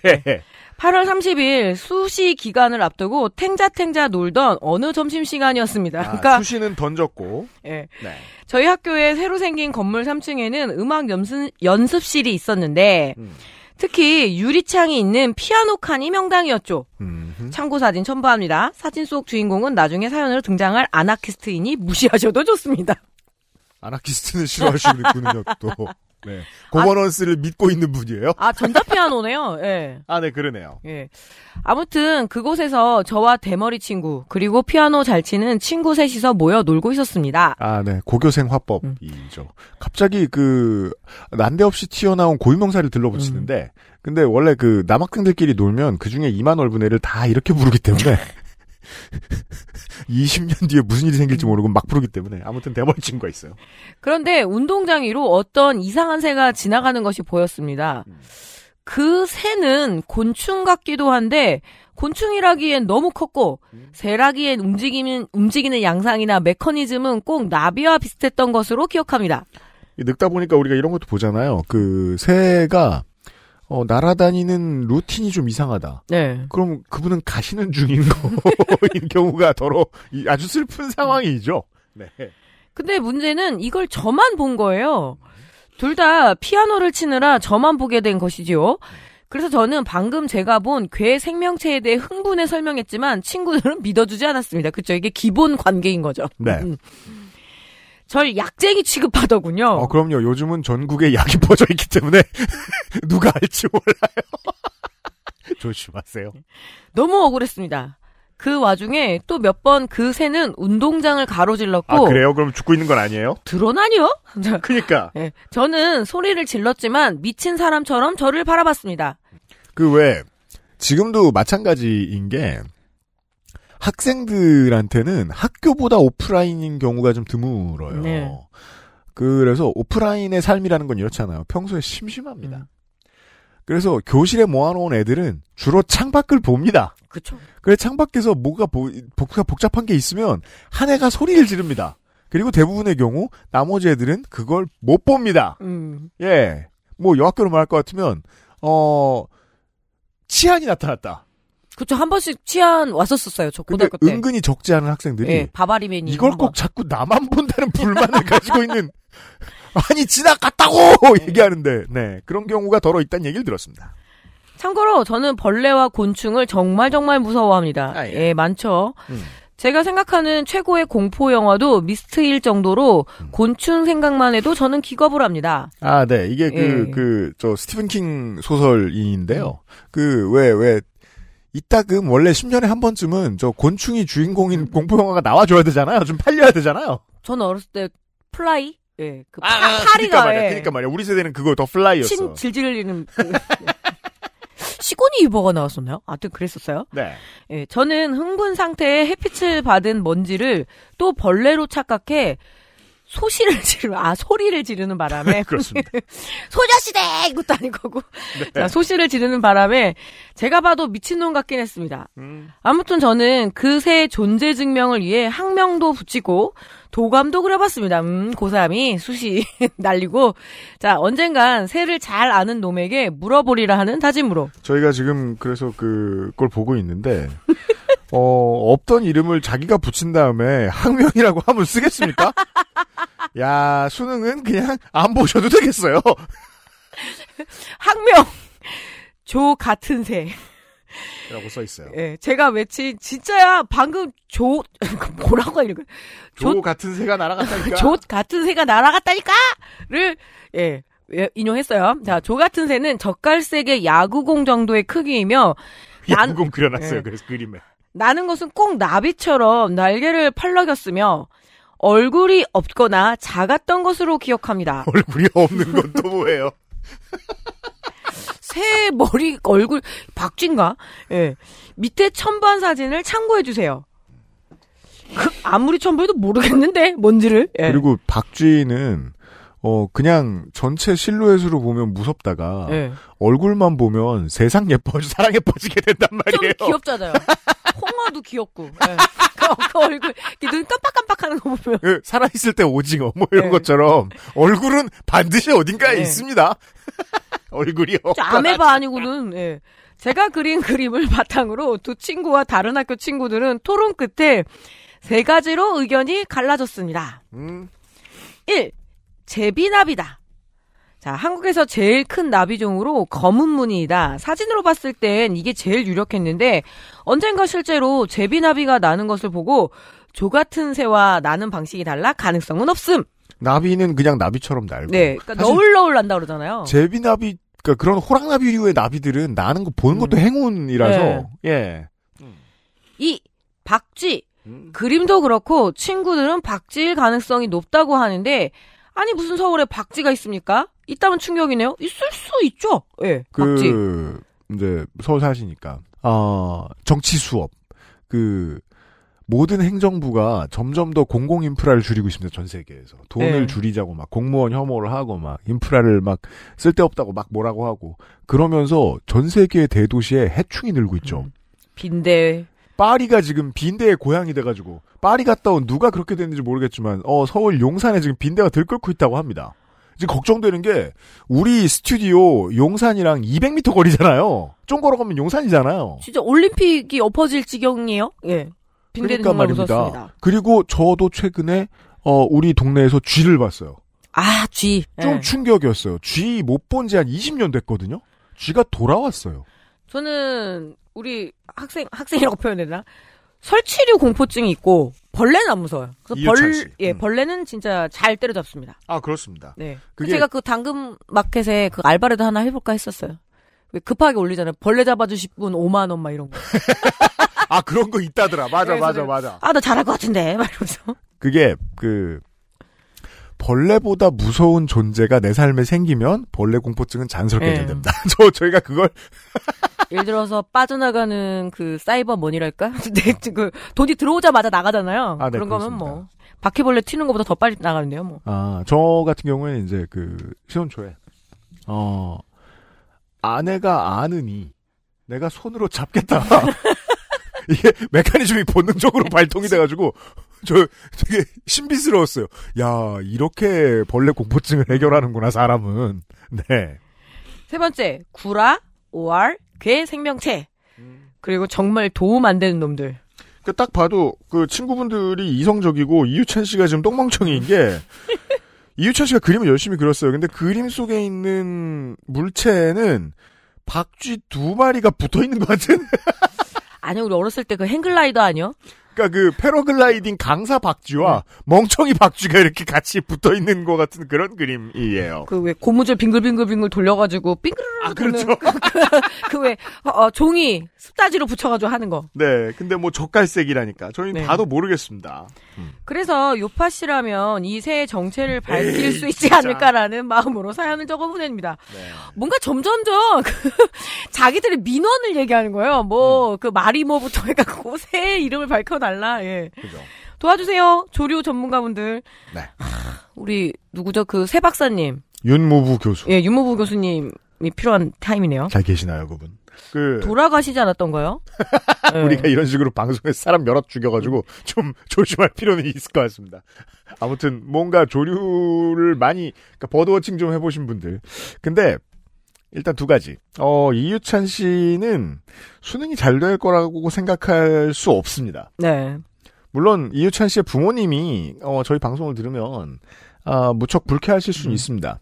8월 30일 수시 기간을 앞두고 탱자탱자 놀던 어느 점심시간이었습니다. 아, 그러니까 수시는 던졌고. 예. 네. 저희 학교에 새로 생긴 건물 3층에는 음악 연습, 연습실이 있었는데 음. 특히 유리창이 있는 피아노 칸이 명당이었죠. 음흠. 참고 사진 첨부합니다. 사진 속 주인공은 나중에 사연으로 등장할 아나키스트이니 무시하셔도 좋습니다. 아나키스트는 싫어하시는군요, 또. 네. 고버넌스를 믿고 있는 분이에요? 아 전자피아노네요. 예. 아, 네, 그러네요. 예. 아무튼 그곳에서 저와 대머리 친구 그리고 피아노 잘 치는 친구 셋이서 모여 놀고 있었습니다. 아, 네. 고교생 화법이죠. 갑자기 그, 난데없이 튀어나온 고유명사를 들러붙이는데, 근데 원래 그 남학생들끼리 놀면 그 중에 2만 얼분 애를 다 이렇게 부르기 때문에, 20년 뒤에 무슨 일이 생길지 모르고 막 부르기 때문에, 아무튼 대머리 친구가 있어요. 그런데 운동장 위로 어떤 이상한 새가 지나가는 것이 보였습니다. 그 새는 곤충 같기도 한데 곤충이라기엔 너무 컸고 새라기엔 움직이는 움직이는 양상이나 메커니즘은 꼭 나비와 비슷했던 것으로 기억합니다. 이 늙다 보니까 우리가 이런 것도 보잖아요. 그, 새가, 어, 날아다니는 루틴이 좀 이상하다. 네. 그럼 그분은 가시는 중인 거인 경우가 더러 이 아주 슬픈 상황이죠. 네. 근데 문제는 이걸 저만 본 거예요. 둘 다 피아노를 치느라 저만 보게 된 것이지요. 그래서 저는 방금 제가 본 괴 생명체에 대해 흥분해 설명했지만 친구들은 믿어주지 않았습니다. 그쵸? 이게 기본 관계인 거죠. 네. 음. 절 약쟁이 취급하더군요. 어, 그럼요. 요즘은 전국에 약이 퍼져 있기 때문에 누가 알지 몰라요. 조심하세요. 너무 억울했습니다. 그 와중에 또 몇 번 그 새는 운동장을 가로질렀고 아, 그래요? 그럼 죽고 있는 건 아니에요? 드러나니요? 그니까. 네, 저는 소리를 질렀지만 미친 사람처럼 저를 바라봤습니다. 그 왜, 지금도 마찬가지인 게, 학생들한테는 학교보다 오프라인인 경우가 좀 드물어요. 네. 그래서 오프라인의 삶이라는 건 이렇잖아요. 평소에 심심합니다. 음. 그래서 교실에 모아놓은 애들은 주로 창밖을 봅니다. 그쵸. 그래 창밖에서 뭐가 보, 복잡한 게 있으면 한 애가 소리를 지릅니다. 그리고 대부분의 경우 나머지 애들은 그걸 못 봅니다. 음. 예. 뭐 여학교로 말할 것 같으면 어 치안이 나타났다. 그쵸. 한 번씩 치안 왔었었어요. 저 고등학교 때. 은근히 적지 않은 학생들이 예, 바바리맨이. 이걸 한 번. 꼭 자꾸 나만 본다는 불만을 가지고 있는 아니 지나갔다고 얘기하는데 네 그런 경우가 더러 있다는 얘기를 들었습니다. 참고로 저는 벌레와 곤충을 정말 정말 무서워합니다. 아, 예. 예. 많죠. 음. 제가 생각하는 최고의 공포 영화도 Mist일 정도로 음. 곤충 생각만 해도 저는 기겁을 합니다. 아, 네. 이게 그, 예. 그, 저, 스티븐 킹 소설인인데요. 그, 왜, 왜, 이따금 원래 10년에 한 번쯤은 저 곤충이 주인공인 공포 영화가 나와줘야 되잖아요. 좀 팔려야 되잖아요. 저는 어렸을 때 Fly? 예. 그 파, 그니까 파리가 말이야. 예. 그니까 말이야. 우리 세대는 그거 The Fly였어. 친 질질 흘리는 그, 시고니 위버가 나왔었나요? 아무튼 그랬었어요. 네. 예, 저는 흥분 상태에 햇빛을 받은 먼지를 또 벌레로 착각해 소시를 지르는 아 소리를 지르는 바람에 그렇습니다. 소녀시대 이것도 아닐 거고 네. 자, 소시를 지르는 바람에 제가 봐도 미친놈 같긴 했습니다. 음. 아무튼 저는 그새 존재 증명을 위해 학명도 붙이고 도감도 그려봤습니다. 음, 고3이 수시 날리고 자 언젠간 새를 잘 아는 놈에게 물어보리라 하는 다짐으로 저희가 지금 그래서 그 걸 보고 있는데 어, 없던 이름을 자기가 붙인 다음에 학명이라고 하면 쓰겠습니까? 야, 수능은 그냥 안 보셔도 되겠어요. 학명 조 같은 새. 라고 써 있어요. 예, 제가 외친 진짜야 방금 조 뭐라고 거. 조 같은 새가 날아갔다니까. 조 같은 새가 날아갔다니까를 예. 예, 인용했어요. 자, 조 같은 새는 젓갈색의 야구공 정도의 크기이며 난- 양공 그려놨어요. 예. 그래서 그림에. 나는 것은 꼭 나비처럼 날개를 펄럭였으며 얼굴이 없거나 작았던 것으로 기억합니다. 얼굴이 없는 건 또 뭐예요? 새 머리 얼굴 박쥐인가? 예. 밑에 첨부한 사진을 참고해 주세요. 그 아무리 첨부해도 모르겠는데 뭔지를. 예. 그리고 박쥐는 어 그냥 전체 실루엣으로 보면 무섭다가 예. 얼굴만 보면 세상 예뻐 사랑에 빠지게 된단 좀 말이에요. 귀엽잖아요. 홍어도 귀엽고. 예. 그, 그 얼굴 눈 깜빡깜빡하는 거 보면 그 살아 있을 때 오징어 뭐 이런 네. 것처럼 얼굴은 반드시 어딘가에 네. 있습니다. 얼굴이 저 없거나 아메바 아니고는 예. 제가 그린 그림을 바탕으로 두 친구와 다른 학교 친구들은 토론 끝에 세 가지로 의견이 갈라졌습니다. 음, 1. 제비나비다. 자, 한국에서 제일 큰 나비종으로 검은 무늬이다. 사진으로 봤을 땐 이게 제일 유력했는데 언젠가 실제로 제비나비가 나는 것을 보고 조 같은 새와 나는 방식이 달라 가능성은 없음. 나비는 그냥 나비처럼 날고 네, 그러니까 너울너울 난다 그러잖아요. 제비나비 그러니까 그런 호랑나비류의 나비들은 나는 거 보는 것도 행운이라서 네. 예. 2. 박쥐. 음. 그림도 그렇고 친구들은 박쥐일 가능성이 높다고 하는데 아니 무슨 서울에 박쥐가 있습니까? 있다면 충격이네요. 있을 수 있죠. 예. 박쥐. 그 이제 서울 사시니까 어 정치 수업 그 모든 행정부가 점점 더 공공 인프라를 줄이고 있습니다 전 세계에서 돈을 네. 줄이자고 막 공무원 혐오를 하고 막 인프라를 막 쓸데없다고 막 뭐라고 하고 그러면서 전 세계 대도시에 해충이 늘고 있죠. 음. 빈대. 파리가 지금 빈대의 고향이 돼가지고 파리 갔다 온 누가 그렇게 됐는지 모르겠지만 어 서울 용산에 지금 빈대가 들끓고 있다고 합니다. 지금 걱정되는 게 우리 스튜디오 용산이랑 200m 거리잖아요. 좀 걸어가면 용산이잖아요. 진짜 올림픽이 엎어질 지경이에요. 예. 빈대는 그러니까 말입니다. 무섭습니다. 그리고 저도 최근에 어 우리 동네에서 쥐를 봤어요. 아, 쥐. 좀 예. 충격이었어요. 쥐 못 본 지 한 20년 됐거든요. 쥐가 돌아왔어요. 저는 우리 학생 학생이라고 표현해야 되나? 설치류 공포증이 있고 벌레는 안 무서워요. 그래서 씨. 벌, 예, 음. 벌레는 진짜 잘 때려잡습니다. 아 그렇습니다. 네. 그게- 제가 그 당근 마켓에 그 알바라도 하나 해볼까 했었어요. 왜 급하게 올리잖아요. 벌레 잡아주실 분 5만 원 막 이런 거. 아 그런 거 있다더라. 맞아 맞아 맞아. 아, 나 잘할 것 같은데. 막 이러면서. 그게 그 벌레보다 무서운 존재가 내 삶에 생기면 벌레 공포증은 자연스럽게 네. 해결됩니다. 저 저희가 그걸 예를 들어서 빠져나가는 그 사이버 머니랄까? 네, 그 돈이 들어오자마자 나가잖아요. 아, 네, 그런 거면 그렇습니다. 뭐 바퀴벌레 튀는 것보다 더 빨리 나가는데요, 뭐. 아, 저 같은 경우에는 이제 그 신혼초에 어 아내가 아느니 내가 손으로 잡겠다. 이게 메커니즘이 본능적으로 발동이 돼가지고 저 되게 신비스러웠어요. 야 이렇게 벌레 공포증을 해결하는구나 사람은. 네. 세 번째, 구라, 오알, 괴 생명체. 그리고 정말 도움 안 되는 놈들. 그 딱 봐도 그 친구분들이 이성적이고 이유찬 씨가 지금 똥멍청이인 게 이유찬 씨가 그림을 열심히 그렸어요. 근데 그림 속에 있는 물체는 박쥐 두 마리가 붙어 있는 것 같은. 아니, 우리 어렸을 때 그 행글라이더 아니요? 그러니까 그 패러글라이딩 강사 박쥐와 네. 멍청이 박쥐가 이렇게 같이 붙어 있는 것 같은 그런 그림이에요. 그 왜 고무줄 빙글빙글빙글 돌려가지고 빙그르르 아 그렇죠. 그왜 어, 종이 습다지로 붙여가지고 하는 거. 네, 근데 뭐 젓갈색이라니까 저희는 네. 봐도 모르겠습니다. 그래서 요파 씨라면 이 새의 정체를 밝힐 에이, 수 있지 진짜. 않을까라는 마음으로 사연을 적어 보냅니다. 네. 뭔가 점점점 그 자기들의 민원을 얘기하는 거예요. 뭐그 마리모부터 해갖고 새 이름을 밝혀달라. 예. 그죠. 도와주세요. 조류 전문가분들. 네. 하, 우리 누구죠? 그 새 박사님. 윤무부 교수. 예, 윤모부 교수님이 필요한 타임이네요. 잘 계시나요, 그분? 그 돌아가시지 않았던가요? 예. 우리가 이런 식으로 방송에서 사람 여럿 죽여가지고 좀 조심할 필요는 있을 것 같습니다. 아무튼 뭔가 조류를 많이 그러니까 버드워칭 좀 해보신 분들. 근데 일단 두 가지. 어 이유찬 씨는 수능이 잘 될 거라고 생각할 수 없습니다. 네. 물론 이유찬 씨의 부모님이 어, 저희 방송을 들으면 아, 무척 불쾌하실 수는 있습니다.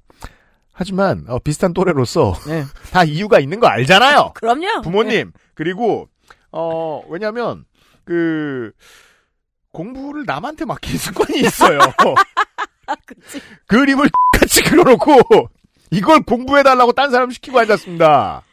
하지만 어, 비슷한 또래로서 네. 다 이유가 있는 거 알잖아요. 그럼요. 부모님 그리고 어 왜냐하면 그 공부를 남한테 맡긴 습관이 있어요. 그치. 그림을 같이 그려놓고 이걸 공부해달라고 딴 사람 시키고 앉았습니다.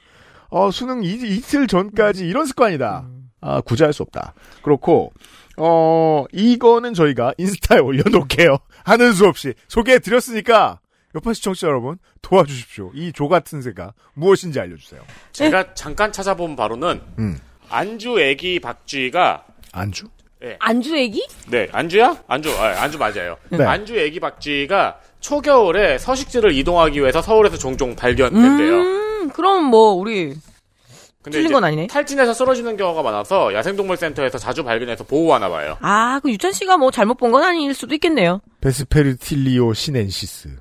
어 수능 이, 이틀 전까지 이런 습관이다. 음. 아 구제할 수 없다. 그렇고 어 이거는 저희가 인스타에 올려놓을게요. 하는 수 없이 소개해드렸으니까 옆에 시청자 여러분 도와주십시오. 이 조 같은 새가 무엇인지 알려주세요. 제가 잠깐 찾아본 바로는 음 안주 애기 박쥐가 안주? 안주 얘기? 네 안주야? 안주 아, 안주 맞아요. 네. 안주 애기 박쥐가 초겨울에 서식지를 이동하기 위해서 서울에서 종종 발견된대요. 음, 그럼 뭐 우리 근데 틀린 건 아니네. 탈진해서 쓰러지는 경우가 많아서 야생동물센터에서 자주 발견해서 보호하나 봐요. 아, 그 유찬 씨가 뭐 잘못 본 건 아닐 수도 있겠네요. Vespertilio sinensis.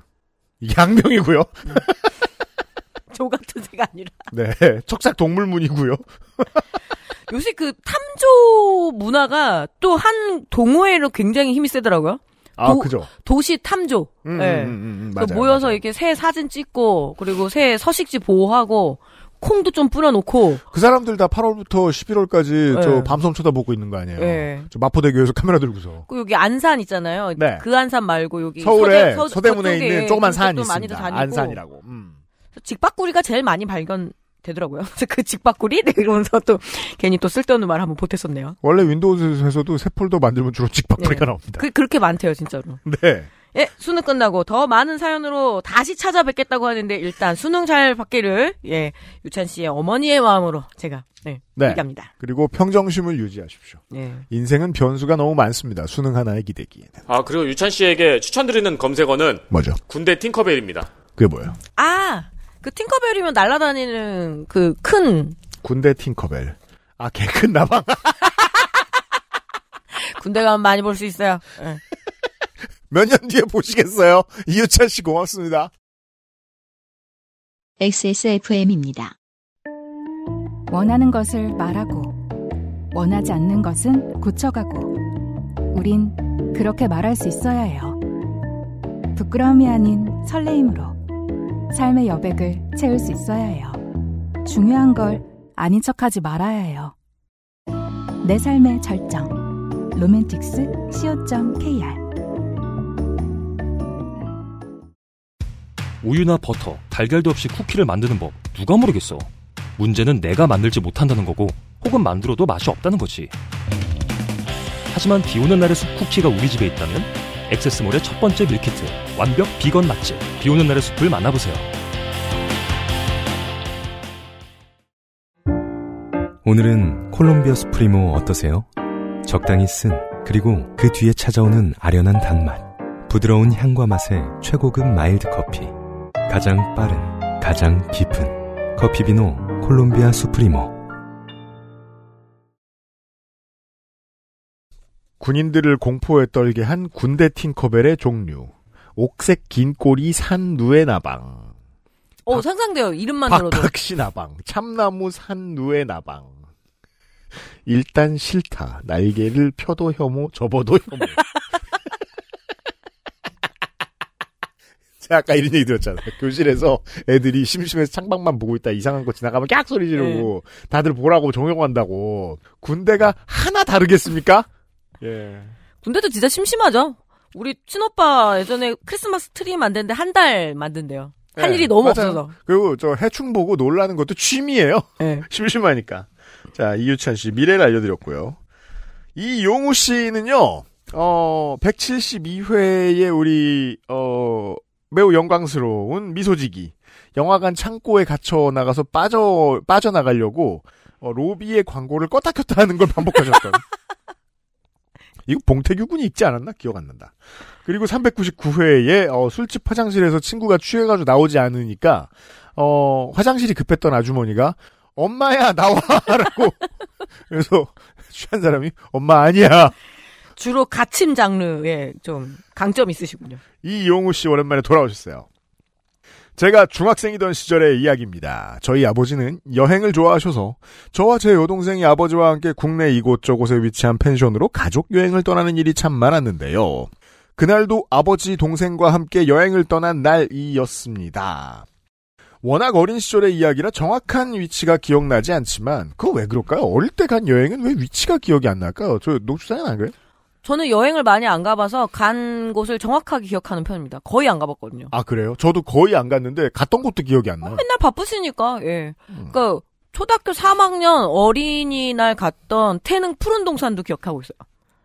이게 학명이고요. 좆 같은 새가 아니라. 네, 척삭 동물문이고요. 요새 그 탐조 문화가 또 한 동호회로 굉장히 힘이 세더라고요. 아, 도- 그죠. 도시 탐조. 음, 예. 음, 음, 음, 그 맞아요. 모여서 맞아요. 이렇게 새 사진 찍고 그리고 새 서식지 보호하고 콩도 좀 뿌려놓고. 그 사람들 다 8월부터 11월까지 네. 저 밤섬 쳐다보고 있는 거 아니에요. 예. 저 마포대교에서 카메라 들고서. 그 여기 안산 있잖아요. 네. 그 안산 말고 여기 서울에 서대, 저쪽에 있는 조그만 산이 있습니다. 안산이라고. 음. 직박구리가 제일 많이 발견 되더라고요. 그래서 그 직박구리? 네, 이러면서 또 괜히 또 쓸데없는 말 한번 보탰었네요. 원래 윈도우즈에서도 새 폴더 만들면 주로 직박뿌리가 네. 나옵니다. 그, 그렇게 많대요, 진짜로. 네. 예, 수능 끝나고 더 많은 사연으로 다시 찾아뵙겠다고 하는데 일단 수능 잘 받기를 예 유찬 씨의 어머니의 마음으로 제가 네, 네. 얘기합니다. 그리고 평정심을 유지하십시오. 예. 인생은 변수가 너무 많습니다. 수능 하나의 기대기에는. 아 그리고 유찬 씨에게 추천드리는 검색어는 뭐죠? 군대 팅커벨입니다. 그게 뭐예요? 아, 그 팅커벨이면 날아다니는 그 큰 군대 팅커벨. 아, 개 큰 나방. 군대 가면 많이 볼 수 있어요. 예. 몇 년 뒤에 보시겠어요? 이유찬 씨 고맙습니다. XSFM입니다. 원하는 것을 말하고 원하지 않는 것은 고쳐가고 우린 그렇게 말할 수 있어야 해요. 부끄러움이 아닌 설레임으로 삶의 여백을 채울 수 있어야 해요. 중요한 걸 아닌 척하지 말아야 해요. 내 삶의 절정 로맨틱스 co.kr 우유나 버터, 달걀도 없이 쿠키를 만드는 법 누가 모르겠어. 문제는 내가 만들지 못한다는 거고 혹은 만들어도 맛이 없다는 거지. 하지만 비 오는 날의 숲 쿠키가 우리 집에 있다면 액세스몰의 첫 번째 밀키트 완벽 비건 맛집 비 오는 날의 숲을 만나보세요. 오늘은 콜롬비아 수프리모 어떠세요? 적당히 쓴 그리고 그 뒤에 찾아오는 아련한 단맛 부드러운 향과 맛의 최고급 mild 커피 가장 빠른 가장 깊은 커피 비노 콜롬비아 수프리모 군인들을 공포에 떨게 한 군대 팅커벨의 종류. 옥색 긴 꼬리 산 누에 나방. 어 상상돼요. 이름만 들어도. 박각시 나방. 참나무 산 누에 나방. 일단 싫다. 날개를 펴도 혐오, 접어도 혐오. 제가 아까 이런 얘기 들었잖아요. 교실에서 애들이 심심해서 창밖만 보고 있다 이상한 거 지나가면 꺅 소리 지르고 다들 보라고 종용한다고. 군대가 하나 다르겠습니까? 예. 군대도 진짜 심심하죠. 우리 친오빠 예전에 크리스마스 트리 만드는데 한 달 만든대요. 할 예, 일이 너무 맞아요. 없어서. 그리고 저 해충 보고 놀라는 것도 취미예요. 예. 심심하니까. 자, 이유찬 씨 미래를 알려드렸고요. 이 용우 씨는요, 어, 172회에 우리, 어, 매우 영광스러운 미소지기. 영화관 창고에 갇혀 나가서 빠져, 빠져나가려고, 어, 로비의 광고를 껐다 켰다 하는 걸 반복하셨던. 이거 봉태규 군이 있지 않았나? 기억 안 난다. 그리고 399회에 어, 술집 화장실에서 친구가 취해가지고 나오지 않으니까 어, 화장실이 급했던 아주머니가 엄마야 나와라고 그래서 취한 사람이 엄마 아니야 주로 가침 장르에 좀 강점 있으시군요. 이용우 씨 오랜만에 돌아오셨어요. 제가 중학생이던 시절의 이야기입니다. 저희 아버지는 여행을 좋아하셔서 저와 제 여동생이 아버지와 함께 국내 이곳저곳에 위치한 펜션으로 가족 여행을 떠나는 일이 참 많았는데요. 그날도 아버지 동생과 함께 여행을 떠난 날이었습니다. 워낙 어린 시절의 이야기라 정확한 위치가 기억나지 않지만 그거 왜 그럴까요? 어릴 때 간 여행은 왜 위치가 기억이 안 날까요? 저 녹주사는 안 그래요? 저는 여행을 많이 안 가봐서 간 곳을 정확하게 기억하는 편입니다. 거의 안 가봤거든요. 아 그래요? 저도 거의 안 갔는데 갔던 곳도 기억이 안 나요. 맨날 바쁘시니까, 예. 음. 그니까, 초등학교 3학년 어린이날 갔던 태릉 푸른 동산도 기억하고 있어요.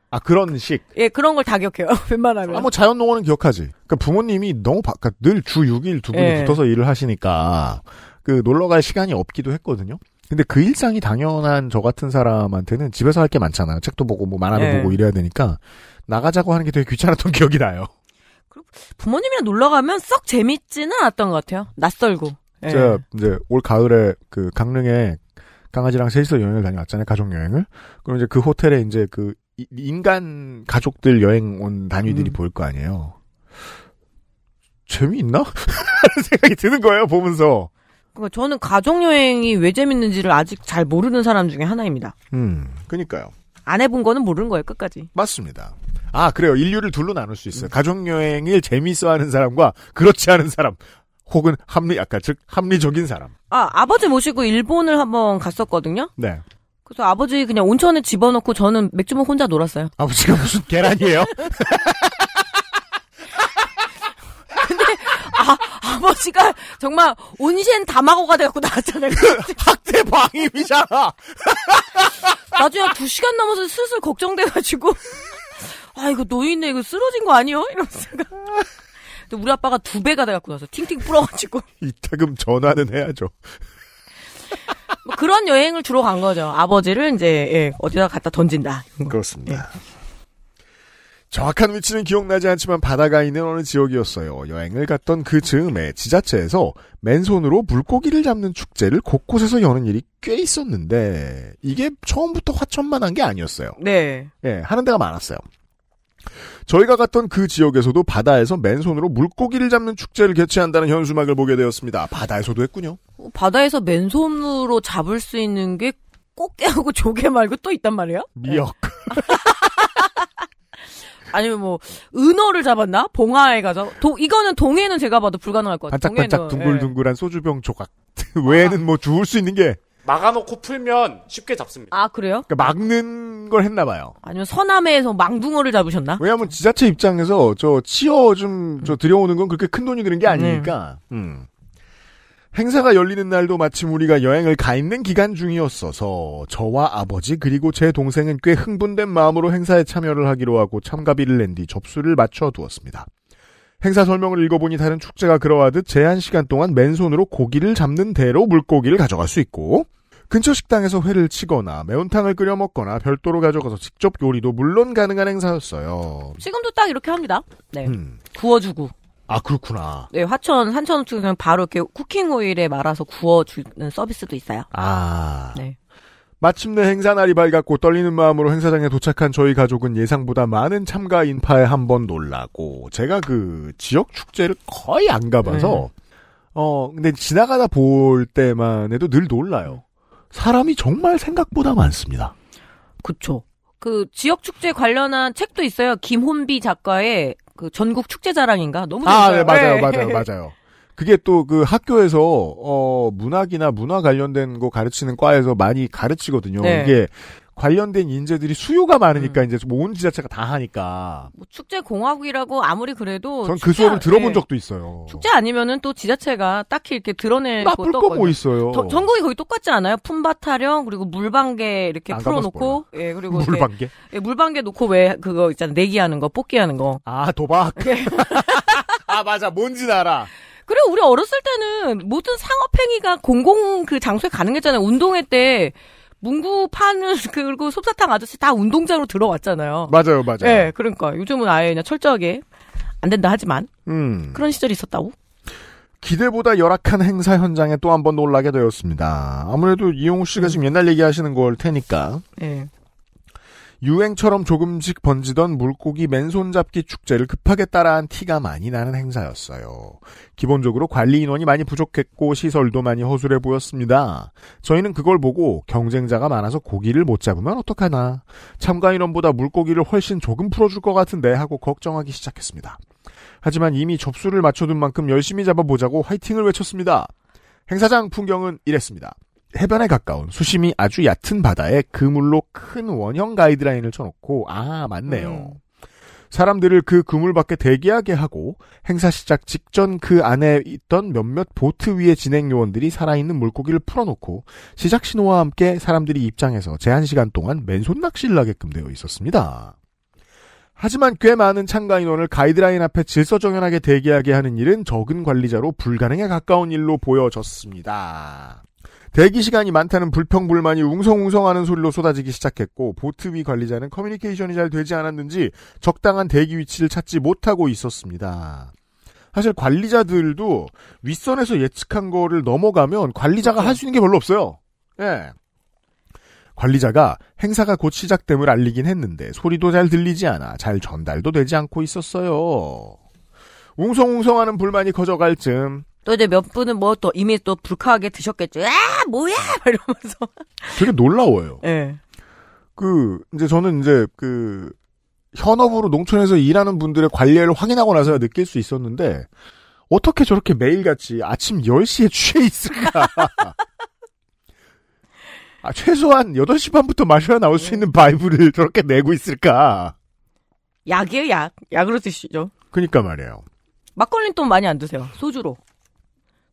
아 그런 식. 예, 그런 걸 다 기억해요. 웬만하면. 아, 뭐 자연농원은 기억하지. 그러니까 부모님이 너무 바, 그러니까 늘주 6일 두 분이 예. 붙어서 일을 하시니까 그 놀러 갈 시간이 없기도 했거든요. 근데 그 일상이 당연한 저 같은 사람한테는 집에서 할 게 많잖아요. 책도 보고 뭐 만화도 예. 보고 이래야 되니까 나가자고 하는 게 되게 귀찮았던 기억이 나요. 부모님이랑 놀러 가면 썩 재밌지는 않았던 것 같아요. 낯설고. 예. 제가 이제 올 가을에 그 강릉에 강아지랑 셋이서 여행을 다녀왔잖아요. 가족 여행을. 그럼 이제 그 호텔에 이제 그 이- 인간 가족들 여행 온 단위들이 음. 보일 거 아니에요. 재미있나? 하는 생각이 드는 거예요, 보면서. 그러니까 저는 가족 여행이 왜 재밌는지를 아직 잘 모르는 사람 중에 하나입니다. 음, 그니까요. 안 해본 거는 모르는 거예요, 끝까지. 맞습니다. 아, 그래요. 인류를 둘로 나눌 수 있어요. 가족 여행을 재미있어 하는 사람과 그렇지 않은 사람. 혹은 합리, 아까 즉, 합리적인 사람. 아, 아버지 모시고 일본을 한번 갔었거든요? 네. 그래서 아버지 그냥 온천에 집어넣고 저는 맥주먹 혼자 놀았어요. 아버지가 무슨 계란이에요? 아버지가 정말 온센 다마고가 돼갖고 나왔잖아요. 학대 방임이잖아! 나중에 두 시간 넘어서 슬슬 걱정돼가지고 아 이거 노인네 이거 쓰러진 거 아니요? 이러면서 근데 우리 아빠가 두 배가 돼갖고 나서 팅팅 불어가지고 이따금 전화는 해야죠. 뭐 그런 여행을 주로 간 거죠. 아버지를 이제 예, 어디다 갖다 던진다. 그렇습니다. 정확한 위치는 기억나지 않지만 바다가 있는 어느 지역이었어요. 여행을 갔던 그 즈음에 지자체에서 맨손으로 물고기를 잡는 축제를 곳곳에서 여는 일이 꽤 있었는데 이게 처음부터 화천만 한 게 아니었어요. 네. 예, 하는 데가 많았어요. 저희가 갔던 그 지역에서도 바다에서 맨손으로 물고기를 잡는 축제를 개최한다는 현수막을 보게 되었습니다. 바다에서도 했군요. 어, 바다에서 맨손으로 잡을 수 있는 게 꽃게하고 조개 말고 또 있단 말이에요? 미역. 아니면 뭐 은어를 잡았나? 봉화에 가서 도, 이거는 동해는 제가 봐도 불가능할 것 같아요. 반짝반짝 둥글둥글한 소주병 조각. 외에는 뭐 주울 수 있는 게 막아놓고 풀면 쉽게 잡습니다. 예. 아 그래요? 그러니까 막는 걸 했나 봐요. 아니면 서남해에서 망둥어를 잡으셨나? 왜냐하면 지자체 입장에서 저 치어 좀 저 들여오는 건 그렇게 큰 돈이 드는 게 아니니까. 음. 행사가 열리는 날도 마침 우리가 여행을 가 있는 기간 중이었어서 저와 아버지 그리고 제 동생은 꽤 흥분된 마음으로 행사에 참여를 하기로 하고 참가비를 낸 뒤 접수를 맞춰 두었습니다. 행사 설명을 읽어보니 다른 축제가 그러하듯 제한 시간 동안 맨손으로 고기를 잡는 대로 물고기를 가져갈 수 있고 근처 식당에서 회를 치거나 매운탕을 끓여 먹거나 별도로 가져가서 직접 요리도 물론 가능한 행사였어요. 지금도 딱 이렇게 합니다. 네. 음. 구워주고. 아 그렇구나. 네, 화천, 산천 쪽에 그냥 바로 이렇게 쿠킹 오일에 말아서 구워주는 서비스도 있어요. 아 네. 마침내 행사 날이 밝았고 떨리는 마음으로 행사장에 도착한 저희 가족은 예상보다 많은 참가 인파에 한 번 놀라고 제가 그 지역 축제를 거의 안 가봐서 어 근데 지나가다 볼 때만 해도 늘 놀라요. 사람이 정말 생각보다 많습니다. 그쵸. 그 지역 축제 관련한 책도 있어요. 김혼비 작가의 그 전국 축제 자랑인가? 너무 아, 재밌어요. 네, 맞아요, 네. 맞아요, 맞아요. 그게 또 그 학교에서 어 문학이나 문화 관련된 거 가르치는 과에서 많이 가르치거든요. 네. 이게 관련된 인재들이 수요가 많으니까 이제 뭐온 지자체가 다 하니까. 뭐 축제 공화국이라고 아무리 그래도 전 그 수업을 들어본 네. 적도 있어요. 축제 아니면은 또 지자체가 딱히 이렇게 드러낼 나쁠 것도 거 없거든요. 뭐 있어요. 더- 전국이 거의 똑같지 않아요? 품바 타령 그리고 물방개 이렇게 풀어놓고 예 그리고 물방개. 예, 물방개 놓고 왜 그거 있잖아 내기하는 거 뽑기하는 거 아 도박. 예. 아 맞아, 뭔지 알아. 그리고 우리 어렸을 때는 모든 상업행위가 공공 그 장소에 가능했잖아요 운동회 때 문구 파는 그리고 솜사탕 아저씨 다 운동장으로 들어왔잖아요. 맞아요, 맞아요. 예, 그러니까 요즘은 아예 그냥 철저하게 안 된다 하지만 음. 그런 시절이 있었다고. 기대보다 열악한 행사 현장에 또 한 번 놀라게 되었습니다. 아무래도 이용우 씨가 지금 옛날 얘기하시는 걸 테니까 예. 유행처럼 조금씩 번지던 물고기 맨손 잡기 축제를 급하게 따라한 티가 많이 나는 행사였어요. 기본적으로 관리 인원이 많이 부족했고 시설도 많이 허술해 보였습니다. 저희는 그걸 보고 경쟁자가 많아서 고기를 못 잡으면 어떡하나. 참가 인원보다 물고기를 훨씬 조금 풀어줄 것 같은데 하고 걱정하기 시작했습니다. 하지만 이미 접수를 맞춰둔 만큼 열심히 잡아보자고 화이팅을 외쳤습니다. 행사장 풍경은 이랬습니다. 해변에 가까운 수심이 아주 얕은 바다에 그물로 큰 원형 가이드라인을 쳐놓고 아 맞네요. 음. 사람들을 그 그물 밖에 대기하게 하고 행사 시작 직전 그 안에 있던 몇몇 보트 위의 진행 요원들이 살아있는 물고기를 풀어놓고 시작 신호와 함께 사람들이 입장해서 제한 시간 동안 맨손 낚시를 하게끔 되어 있었습니다. 하지만 꽤 많은 참가 인원을 가이드라인 앞에 질서정연하게 대기하게 하는 일은 적은 관리자로 불가능에 가까운 일로 보여졌습니다. 대기 시간이 많다는 불평불만이 웅성웅성하는 소리로 쏟아지기 시작했고 보트 위 관리자는 커뮤니케이션이 잘 되지 않았는지 적당한 대기 위치를 찾지 못하고 있었습니다. 사실 관리자들도 윗선에서 예측한 거를 넘어가면 관리자가 할 수 있는 게 별로 없어요. 예. 관리자가 행사가 곧 시작됨을 알리긴 했는데 소리도 잘 들리지 않아 잘 전달도 되지 않고 있었어요. 웅성웅성하는 불만이 커져갈 즈음 또 이제 몇 분은 뭐 또 이미 또 불쾌하게 드셨겠죠. 아 뭐야 이러면서. 되게 놀라워요. 예. 그 이제 저는 이제 그 현업으로 농촌에서 일하는 분들의 관리를 확인하고 나서야 느낄 수 있었는데 어떻게 저렇게 매일같이 아침 10시에 취해 있을까? 아, 최소한 8시 반부터 마셔야 나올 수 있는 바이브를 저렇게 내고 있을까? 약이에요 약. 약으로 드시죠. 그니까 말이에요. 막걸리는 또 많이 안 드세요. 소주로.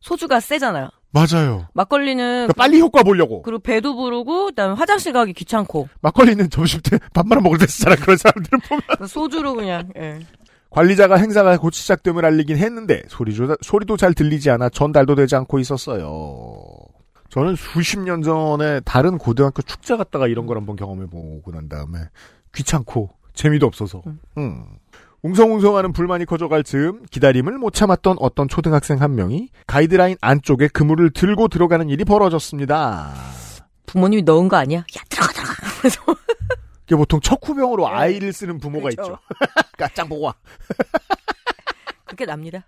소주가 세잖아요. 맞아요. 막걸리는 그러니까 빨리 효과 보려고. 그리고 배도 부르고 그다음에 화장실 가기 귀찮고 막걸리는 점심 때 밥 말아 먹을 때 쓰잖아. 그런 사람들은 보면. 소주로 그냥 예. 관리자가 행사가 곧 시작됨을 알리긴 했는데 소리조, 소리도 잘 들리지 않아 전달도 되지 않고 있었어요. 저는 수십 년 전에 다른 고등학교 축제 갔다가 이런 걸 한번 경험해보고 난 다음에 귀찮고 재미도 없어서 음. 웅성웅성하는 불만이 커져갈 즈음 기다림을 못 참았던 어떤 초등학생 한 명이 가이드라인 안쪽에 그물을 들고 들어가는 일이 벌어졌습니다. 부모님이 넣은 거 아니야? 야 들어가 들어가. 그래서 이게 보통 척후병으로 네. 아이를 쓰는 부모가 그렇죠. 있죠. 까짱 보고 와. 그렇게 납니다.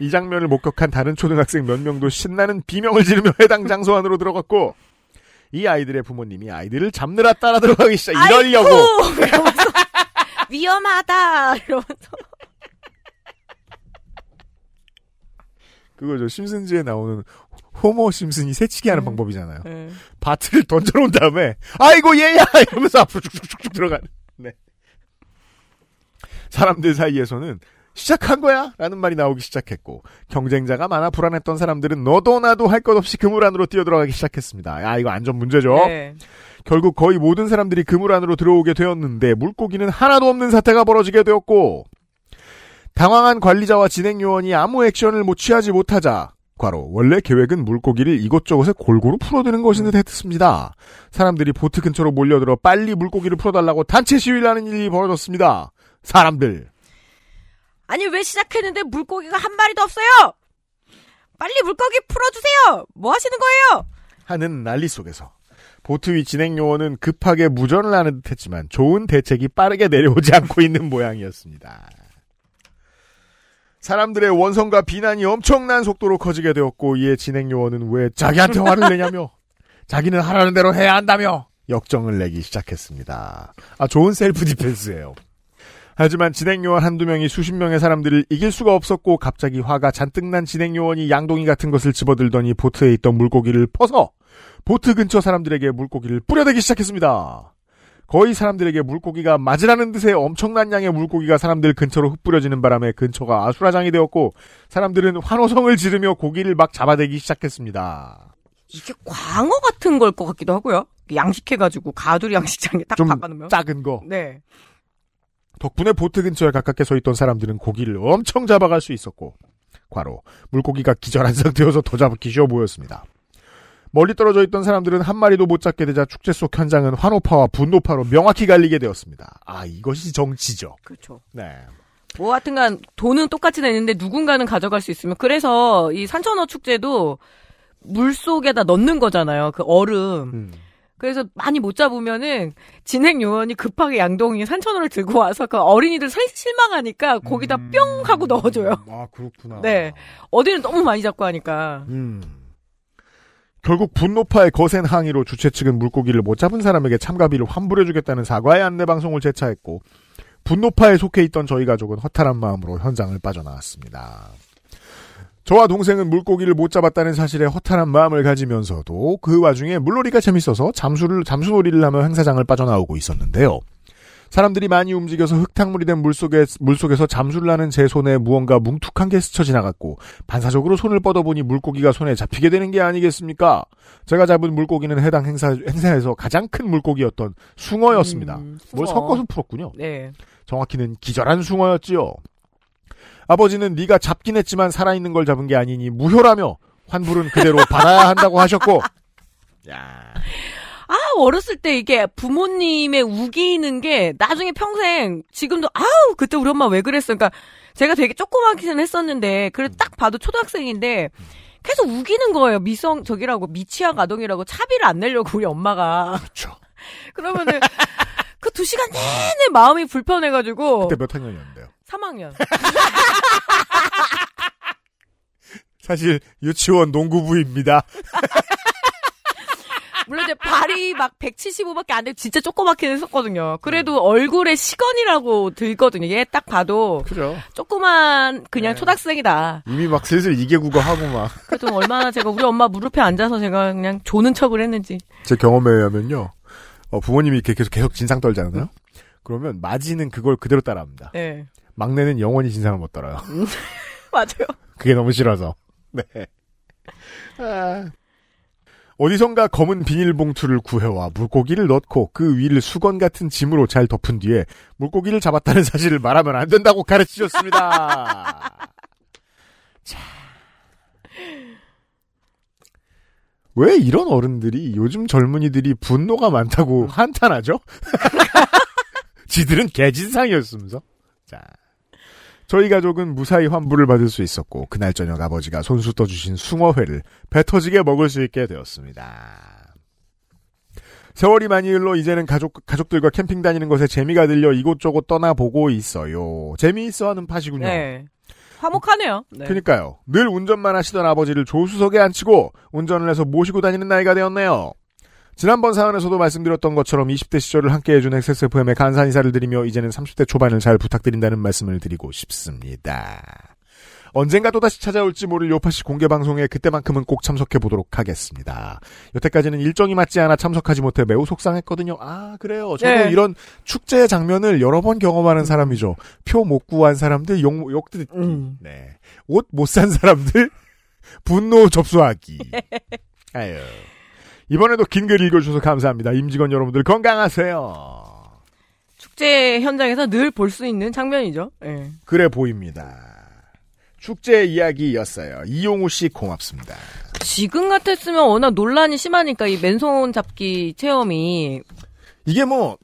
이 장면을 목격한 다른 초등학생 몇 명도 신나는 비명을 지르며 해당 장소 안으로 들어갔고 이 아이들의 부모님이 아이들을 잡느라 따라 들어가기 시작. 이러려고. 위험하다! 이러면서. 그거죠 심슨즈에 나오는 호모 심슨이 새치기 하는 음. 방법이잖아요. 예. 바트를 던져놓은 다음에 아이고 얘야! 이러면서 앞으로 쭉쭉쭉 들어가는. 네. 사람들 사이에서는 시작한 거야? 라는 말이 나오기 시작했고 경쟁자가 많아 불안했던 사람들은 너도 나도 할 것 없이 그물 안으로 뛰어들어가기 시작했습니다. 야 이거 안전 문제죠. 네. 결국 거의 모든 사람들이 그물 안으로 들어오게 되었는데 물고기는 하나도 없는 사태가 벌어지게 되었고 당황한 관리자와 진행 요원이 아무 액션을 못 취하지 못하자 과로 원래 계획은 물고기를 이곳저곳에 골고루 풀어드는 것인 듯 했습니다. 사람들이 보트 근처로 몰려들어 빨리 물고기를 풀어달라고 단체 시위를 하는 일이 벌어졌습니다. 사람들 아니 왜 시작했는데 물고기가 한 마리도 없어요? 빨리 물고기 풀어주세요. 뭐 하시는 거예요? 하는 난리 속에서 보트 위 진행 요원은 급하게 무전을 하는 듯했지만 좋은 대책이 빠르게 내려오지 않고 있는 모양이었습니다. 사람들의 원성과 비난이 엄청난 속도로 커지게 되었고 이에 진행 요원은 왜 자기한테 화를 내냐며 자기는 하라는 대로 해야 한다며 역정을 내기 시작했습니다. 아 좋은 self defense예요. 하지만 진행 요원 한두 명이 수십 명의 사람들을 이길 수가 없었고 갑자기 화가 잔뜩 난 진행 요원이 양동이 같은 것을 집어들더니 보트에 있던 물고기를 퍼서 보트 근처 사람들에게 물고기를 뿌려대기 시작했습니다. 거의 사람들에게 물고기가 맞으라는 듯의 엄청난 양의 물고기가 사람들 근처로 흩뿌려지는 바람에 근처가 아수라장이 되었고 사람들은 환호성을 지르며 고기를 막 잡아대기 시작했습니다. 이게 광어 같은 걸 것 같기도 하고요. 양식해가지고 가두리 양식장에 딱좀 박아놓으면. 작은 거. 네. 덕분에 보트 근처에 가깝게 서 있던 사람들은 고기를 엄청 잡아갈 수 있었고 과로 물고기가 기절한 상태여서 더 잡기 쉬워 보였습니다. 멀리 떨어져 있던 사람들은 한 마리도 못 잡게 되자 축제 속 현장은 환호파와 분노파로 명확히 갈리게 되었습니다. 아, 이것이 정치죠. 그렇죠. 네. 뭐 하여튼간 돈은 똑같이 내는데 누군가는 가져갈 수 있으면 그래서 이 산천어 축제도 물 속에다 넣는 거잖아요. 그 얼음. 음. 그래서 많이 못 잡으면은 진행 요원이 급하게 양동이 산천어를 들고 와서 그 어린이들 살- 실망하니까 거기다 뿅 하고 넣어줘요. 아, 그렇구나. 네. 어디는 너무 많이 잡고 하니까. 음. 결국 분노파의 거센 항의로 주최 측은 물고기를 못 잡은 사람에게 참가비를 환불해주겠다는 사과의 안내 방송을 재차했고 분노파에 속해 있던 저희 가족은 허탈한 마음으로 현장을 빠져나왔습니다. 저와 동생은 물고기를 못 잡았다는 사실에 허탈한 마음을 가지면서도 그 와중에 물놀이가 재밌어서 잠수를 잠수놀이를 하며 행사장을 빠져나오고 있었는데요. 사람들이 많이 움직여서 흙탕물이 된 물속에, 물속에서 잠수를 하는 제 손에 무언가 뭉툭한 게 스쳐 지나갔고, 반사적으로 손을 뻗어보니 물고기가 손에 잡히게 되는 게 아니겠습니까? 제가 잡은 물고기는 해당 행사, 행사에서 가장 큰 물고기였던 숭어였습니다. 음, 뭘 숭어. 섞어서 풀었군요. 네. 정확히는 기절한 숭어였지요. 아버지는 네가 잡긴 했지만 살아있는 걸 잡은 게 아니니 무효라며 환불은 그대로 받아야 한다고 하셨고, 야, 아, 어렸을 때 이게 부모님의 우기는 게 나중에 평생 지금도 아우, 그때 우리 엄마 왜 그랬어. 그러니까 제가 되게 조그맣기는 했었는데 그래도 딱 봐도 초등학생인데 계속 우기는 거예요. 미성 저기라고 미취학 아동이라고 차비를 안 내려고 우리 엄마가. 그렇죠. 그러면은 그 두 시간 내내 마음이 불편해가지고 그때 몇 학년이었는데요? 3학년. 사실 유치원 농구부입니다. 물론 이제 발이 막 175밖에 안돼 진짜 조그맣게 했었거든요. 그래도 얼굴에 시건이라고 들거든요. 얘 딱 봐도 그죠. 조그만 그냥 네. 초등학생이다. 이미 막 슬슬 이계국어 하고 막. 그래도 얼마나 제가 우리 엄마 무릎에 앉아서 제가 그냥 조는 척을 했는지. 제 경험에 의하면요. 어, 부모님이 이렇게 계속, 계속 진상 떨잖아요? 그러면 마지는 그걸 그대로 따라합니다. 네. 막내는 영원히 진상을 못 떨어요. 맞아요. 그게 너무 싫어서. 네. 아. 어디선가 검은 비닐봉투를 구해와 물고기를 넣고 그 위를 수건 같은 짐으로 잘 덮은 뒤에 물고기를 잡았다는 사실을 말하면 안 된다고 가르치셨습니다. 자. 왜 이런 어른들이 요즘 젊은이들이 분노가 많다고 한탄하죠? 지들은 개진상이었으면서. 자. 저희 가족은 무사히 환불을 받을 수 있었고 그날 저녁 아버지가 손수 떠주신 숭어회를 배 터지게 먹을 수 있게 되었습니다. 세월이 많이 흘러 이제는 가족 가족들과 캠핑 다니는 것에 재미가 들려 이곳저곳 떠나보고 있어요. 재미있어하는 파시군요. 네. 화목하네요. 네. 그러니까요. 늘 운전만 하시던 아버지를 조수석에 앉히고 운전을 해서 모시고 다니는 나이가 되었네요. 지난번 사연에서도 말씀드렸던 것처럼 20대 시절을 함께해준 XSFM에 간사 인사를 드리며 이제는 30대 초반을 잘 부탁드린다는 말씀을 드리고 싶습니다. 언젠가 또다시 찾아올지 모를 요파시 공개 방송에 그때만큼은 꼭 참석해 보도록 하겠습니다. 여태까지는 일정이 맞지 않아 참석하지 못해 매우 속상했거든요. 아, 그래요. 저도 네. 이런 축제의 장면을 여러 번 경험하는 사람이죠. 표 못 구한 사람들, 욕, 욕 듣기. 음. 네. 옷 못 산 사람들, 분노 접수하기. 아유. 이번에도 긴 글 읽어주셔서 감사합니다. 임직원 여러분들 건강하세요. 축제 현장에서 늘 볼 수 있는 장면이죠. 네. 그래 보입니다. 축제 이야기였어요. 이용우 씨 고맙습니다. 지금 같았으면 워낙 논란이 심하니까 이 맨손 잡기 체험이 이게 뭐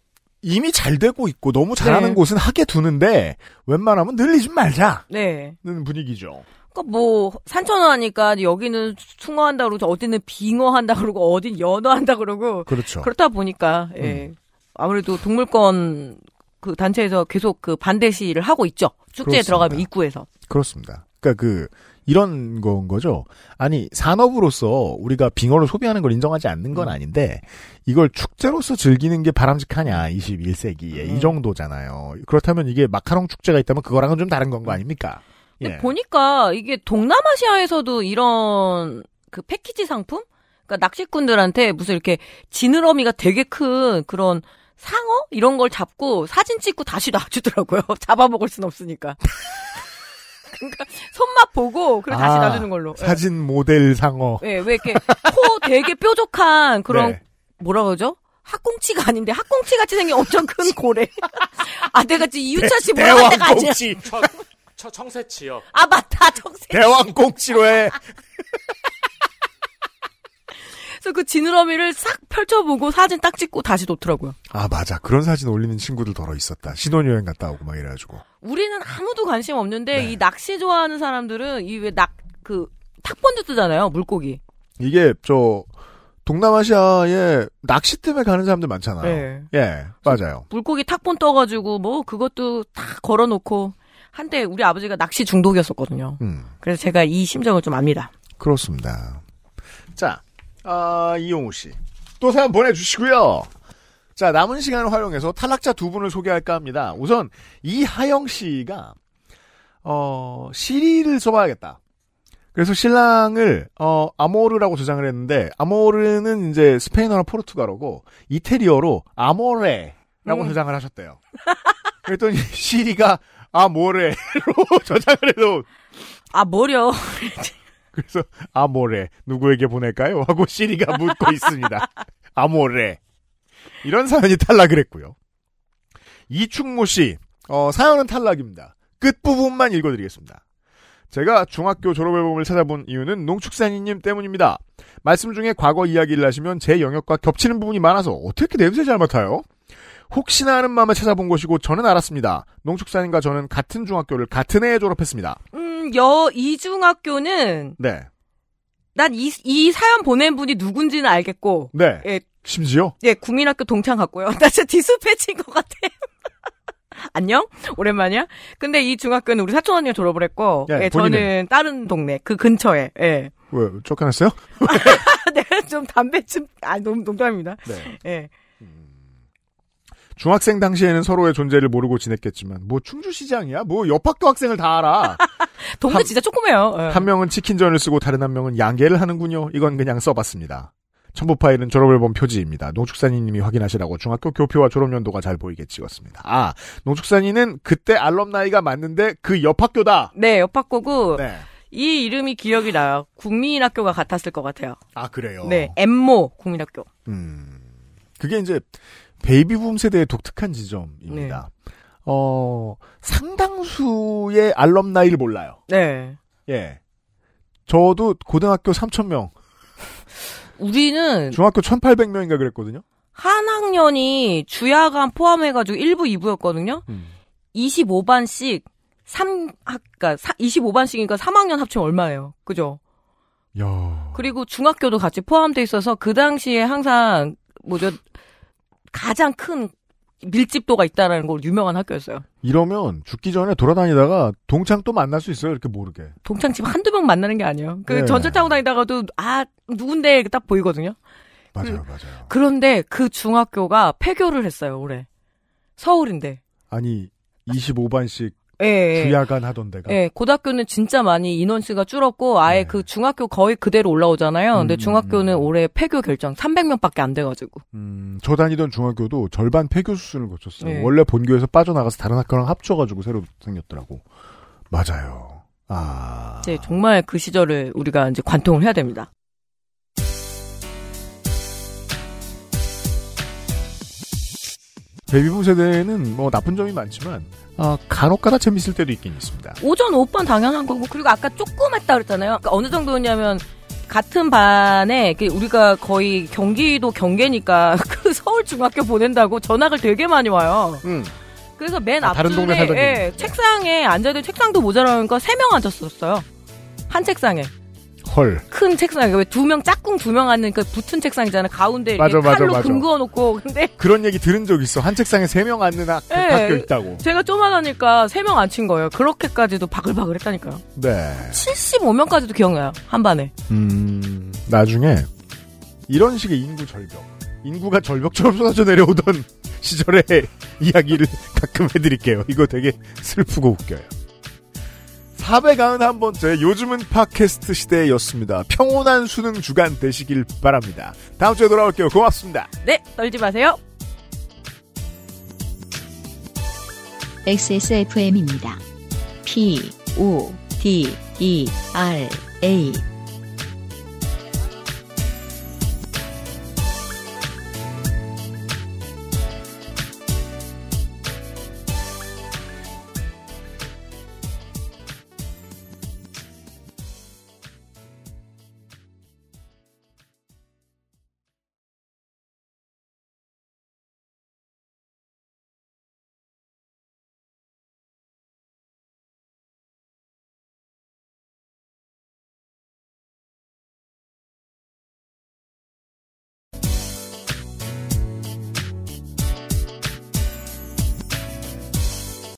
이미 잘 되고 있고 너무 잘하는 네. 곳은 하게 두는데 웬만하면 늘리지 말자는 네. 분위기죠. 그러니까 뭐 산천어 하니까 여기는 숭어 한다 그러고 어디는 빙어 한다 그러고 어딘 연어 한다 그러고 그렇죠. 그렇다 보니까 예. 아무래도 동물권 그 단체에서 계속 그 반대 시위를 하고 있죠. 축제에 그렇습니다. 들어가면 입구에서. 그렇습니다. 그러니까 그 이런 건 거죠. 아니 산업으로서 우리가 빙어를 소비하는 걸 인정하지 않는 건 아닌데 이걸 축제로서 즐기는 게 바람직하냐 21세기에 이 정도잖아요. 그렇다면 이게 마카롱 축제가 있다면 그거랑은 좀 다른 건 거 아닙니까? 근데 예. 보니까 이게 동남아시아에서도 이런 그 패키지 상품? 그러니까 낚시꾼들한테 무슨 이렇게 지느러미가 되게 큰 그런 상어 이런 걸 잡고 사진 찍고 다시 놔주더라고요. 잡아먹을 순 없으니까. 그러니까 손맛 보고 그래 다시 아, 놔주는 걸로. 예. 사진 모델 상어. 예, 왜 이렇게 코 되게 뾰족한 그런 네. 뭐라 그러죠? 학꽁치가 아닌데 학꽁치 같이 생긴 엄청 큰 고래. 아, 내가 지금 이유찬 씨 뭐라고 할 때가 아니야. 처, 청새치요. 아, 맞다. 정색. 대왕 꽁치로 해. 그래서 그 지느러미를 싹 펼쳐보고 사진 딱 찍고 다시 놓더라고요. 아 맞아 그런 사진 올리는 친구들 더러 있었다. 신혼여행 갔다 오고 막 이래가지고. 우리는 아무도 관심 없는데 네. 이 낚시 좋아하는 사람들은 이 왜 낙 그 탁본드 뜨잖아요 물고기. 이게 저 동남아시아에 낚시 때문에 가는 사람들 많잖아요. 네. 예 맞아요. 물고기 탁본 떠가지고 뭐 그것도 다 걸어놓고 한때 우리 아버지가 낚시 중독이었었거든요. 음 그래서 제가 이 심정을 좀 압니다. 그렇습니다. 자 아, 이용우 씨. 또 사연 보내주시고요. 자, 남은 시간을 활용해서 탈락자 두 분을 소개할까 합니다. 우선, 이하영 씨가, 어, 시리를 써봐야겠다. 그래서 신랑을, 어, 아모르라고 저장을 했는데, 아모르는 이제 스페인어나 포르투갈어고, 이태리어로 아모레라고 음. 저장을 하셨대요. 그랬더니 시리가 아모레로 저장을 해도 아 머려. 그래서 아모레 누구에게 보낼까요? 하고 시리가 묻고 있습니다. 아모레 이런 사연이 탈락을 했고요. 이충모 씨 어, 사연은 탈락입니다. 끝 부분만 읽어드리겠습니다. 제가 중학교 졸업앨범을 찾아본 이유는 농축산인님 때문입니다. 말씀 중에 과거 이야기를 하시면 제 영역과 겹치는 부분이 많아서 어떻게 냄새 잘 맡아요? 혹시나 하는 마음에 찾아본 것이고 저는 알았습니다. 농축산인과 저는 같은 중학교를 같은 해에 졸업했습니다. 음, 여 이 중학교는 네. 난 이 이 사연 보낸 분이 누군지는 알겠고, 네. 예, 심지어 예 국민학교 동창 같고요. 나 진짜 디스패치인 것 같아. 안녕? 오랜만이야? 근데 이 중학교는 우리 사촌 언니가 졸업을 했고, 예, 예? 저는 다른 동네, 그 근처에, 예. 왜 쫓겨났어요? 내가 좀 담배 좀, 아, 농, 농담입니다. 네. 예. 중학생 당시에는 서로의 존재를 모르고 지냈겠지만 뭐 충주시장이야? 뭐 옆학교 학생을 다 알아. 동네 한- 진짜 조그매요. 예. 한 명은 치킨전을 쓰고 다른 한 명은 양계를 하는군요. 이건 그냥 써봤습니다. 첨부 파일은 졸업앨범 표지입니다. 농축산인님이 확인하시라고 중학교 교표와 졸업연도가 잘 보이게 찍었습니다. 아, 농축산인은 그때 알럼나이가 맞는데 그 옆학교다. 네, 옆학교고, 네. 이 이름이 기억이 나요. 국민학교가 같았을 것 같아요. 아 그래요. 네, 엠모 국민학교. 음, 그게 이제 베이비붐 세대의 독특한 지점입니다. 어, 상당수의 알럼나이를 몰라요. 네. 예. 저도 고등학교 3,000명, 우리는 중학교 1,800명인가 그랬거든요. 한 학년이 주야간 포함해가지고 1부, 2부였거든요. 25반씩 3, 그니까 25반씩이니까 3학년 합치면 얼마예요? 그죠? 야 그리고 중학교도 같이 포함돼 있어서 그 당시에 항상 뭐죠? 가장 큰 밀집도가 있다라는 걸 유명한 학교였어요. 이러면 죽기 전에 돌아다니다가 동창 또 만날 수 있어요. 이렇게 모르게. 동창 집 한두 명 만나는 게 아니에요. 그 네. 전철 타고 다니다가도 아 누군데 딱 보이거든요. 맞아요, 맞아요. 그런데 그 중학교가 폐교를 했어요 올해. 서울인데. 아니, 25반씩 예. 예. 주야간 하던 데가. 예, 고등학교는 진짜 많이 인원수가 줄었고 아예 네. 그 중학교 거의 그대로 올라오잖아요. 근데 음, 중학교는 음. 올해 폐교 결정 300명밖에 안 돼가지고. 음, 저 다니던 중학교도 절반 폐교 수순을 거쳤어요. 네. 원래 본교에서 빠져나가서 다른 학교랑 합쳐가지고 새로 생겼더라고. 맞아요. 아. 이제 정말 그 시절을 우리가 이제 관통을 해야 됩니다. 베이비붐 세대는 뭐 나쁜 점이 많지만, 아, 간혹가다 재밌을 때도 있긴 있습니다. 오전 오빠는 당연한 거고 그리고 아까 조금 했다 그랬잖아요. 그러니까 어느 정도냐면 같은 반에 그 우리가 거의 경기도 경계니까 그 서울 중학교 보낸다고 전학을 되게 많이 와요. 음. 그래서 맨 아, 앞줄에 살던 예. 책상에 앉아야 될 책상도 모자라니까 세 명 앉았었어요. 한 책상에 헐. 큰 책상 왜두 명 짝꿍 두 명 앉는 그 붙은 책상이잖아요. 가운데 이렇게 맞아, 맞아, 칼로 맞아. 금 그어놓고 근데 그런 얘기 들은 적 있어. 한 책상에 세 명 앉는 학, 네. 학교 있다고. 제가 쪼만하니까 세 명 앉힌 거예요. 그렇게까지도 바글바글 했다니까요. 네. 75명까지도 기억나요. 한 반에. 음, 나중에 이런 식의 인구 절벽, 인구가 절벽처럼 쏟아져 내려오던 시절의 이야기를 가끔 해드릴게요. 이거 되게 슬프고 웃겨요. 491번째 요즘은 팟캐스트 시대였습니다. 평온한 수능 주간 되시길 바랍니다. 다음 주에 돌아올게요. 고맙습니다. 네, 떨지 마세요. XSFM입니다. P, O, D, E, R, A.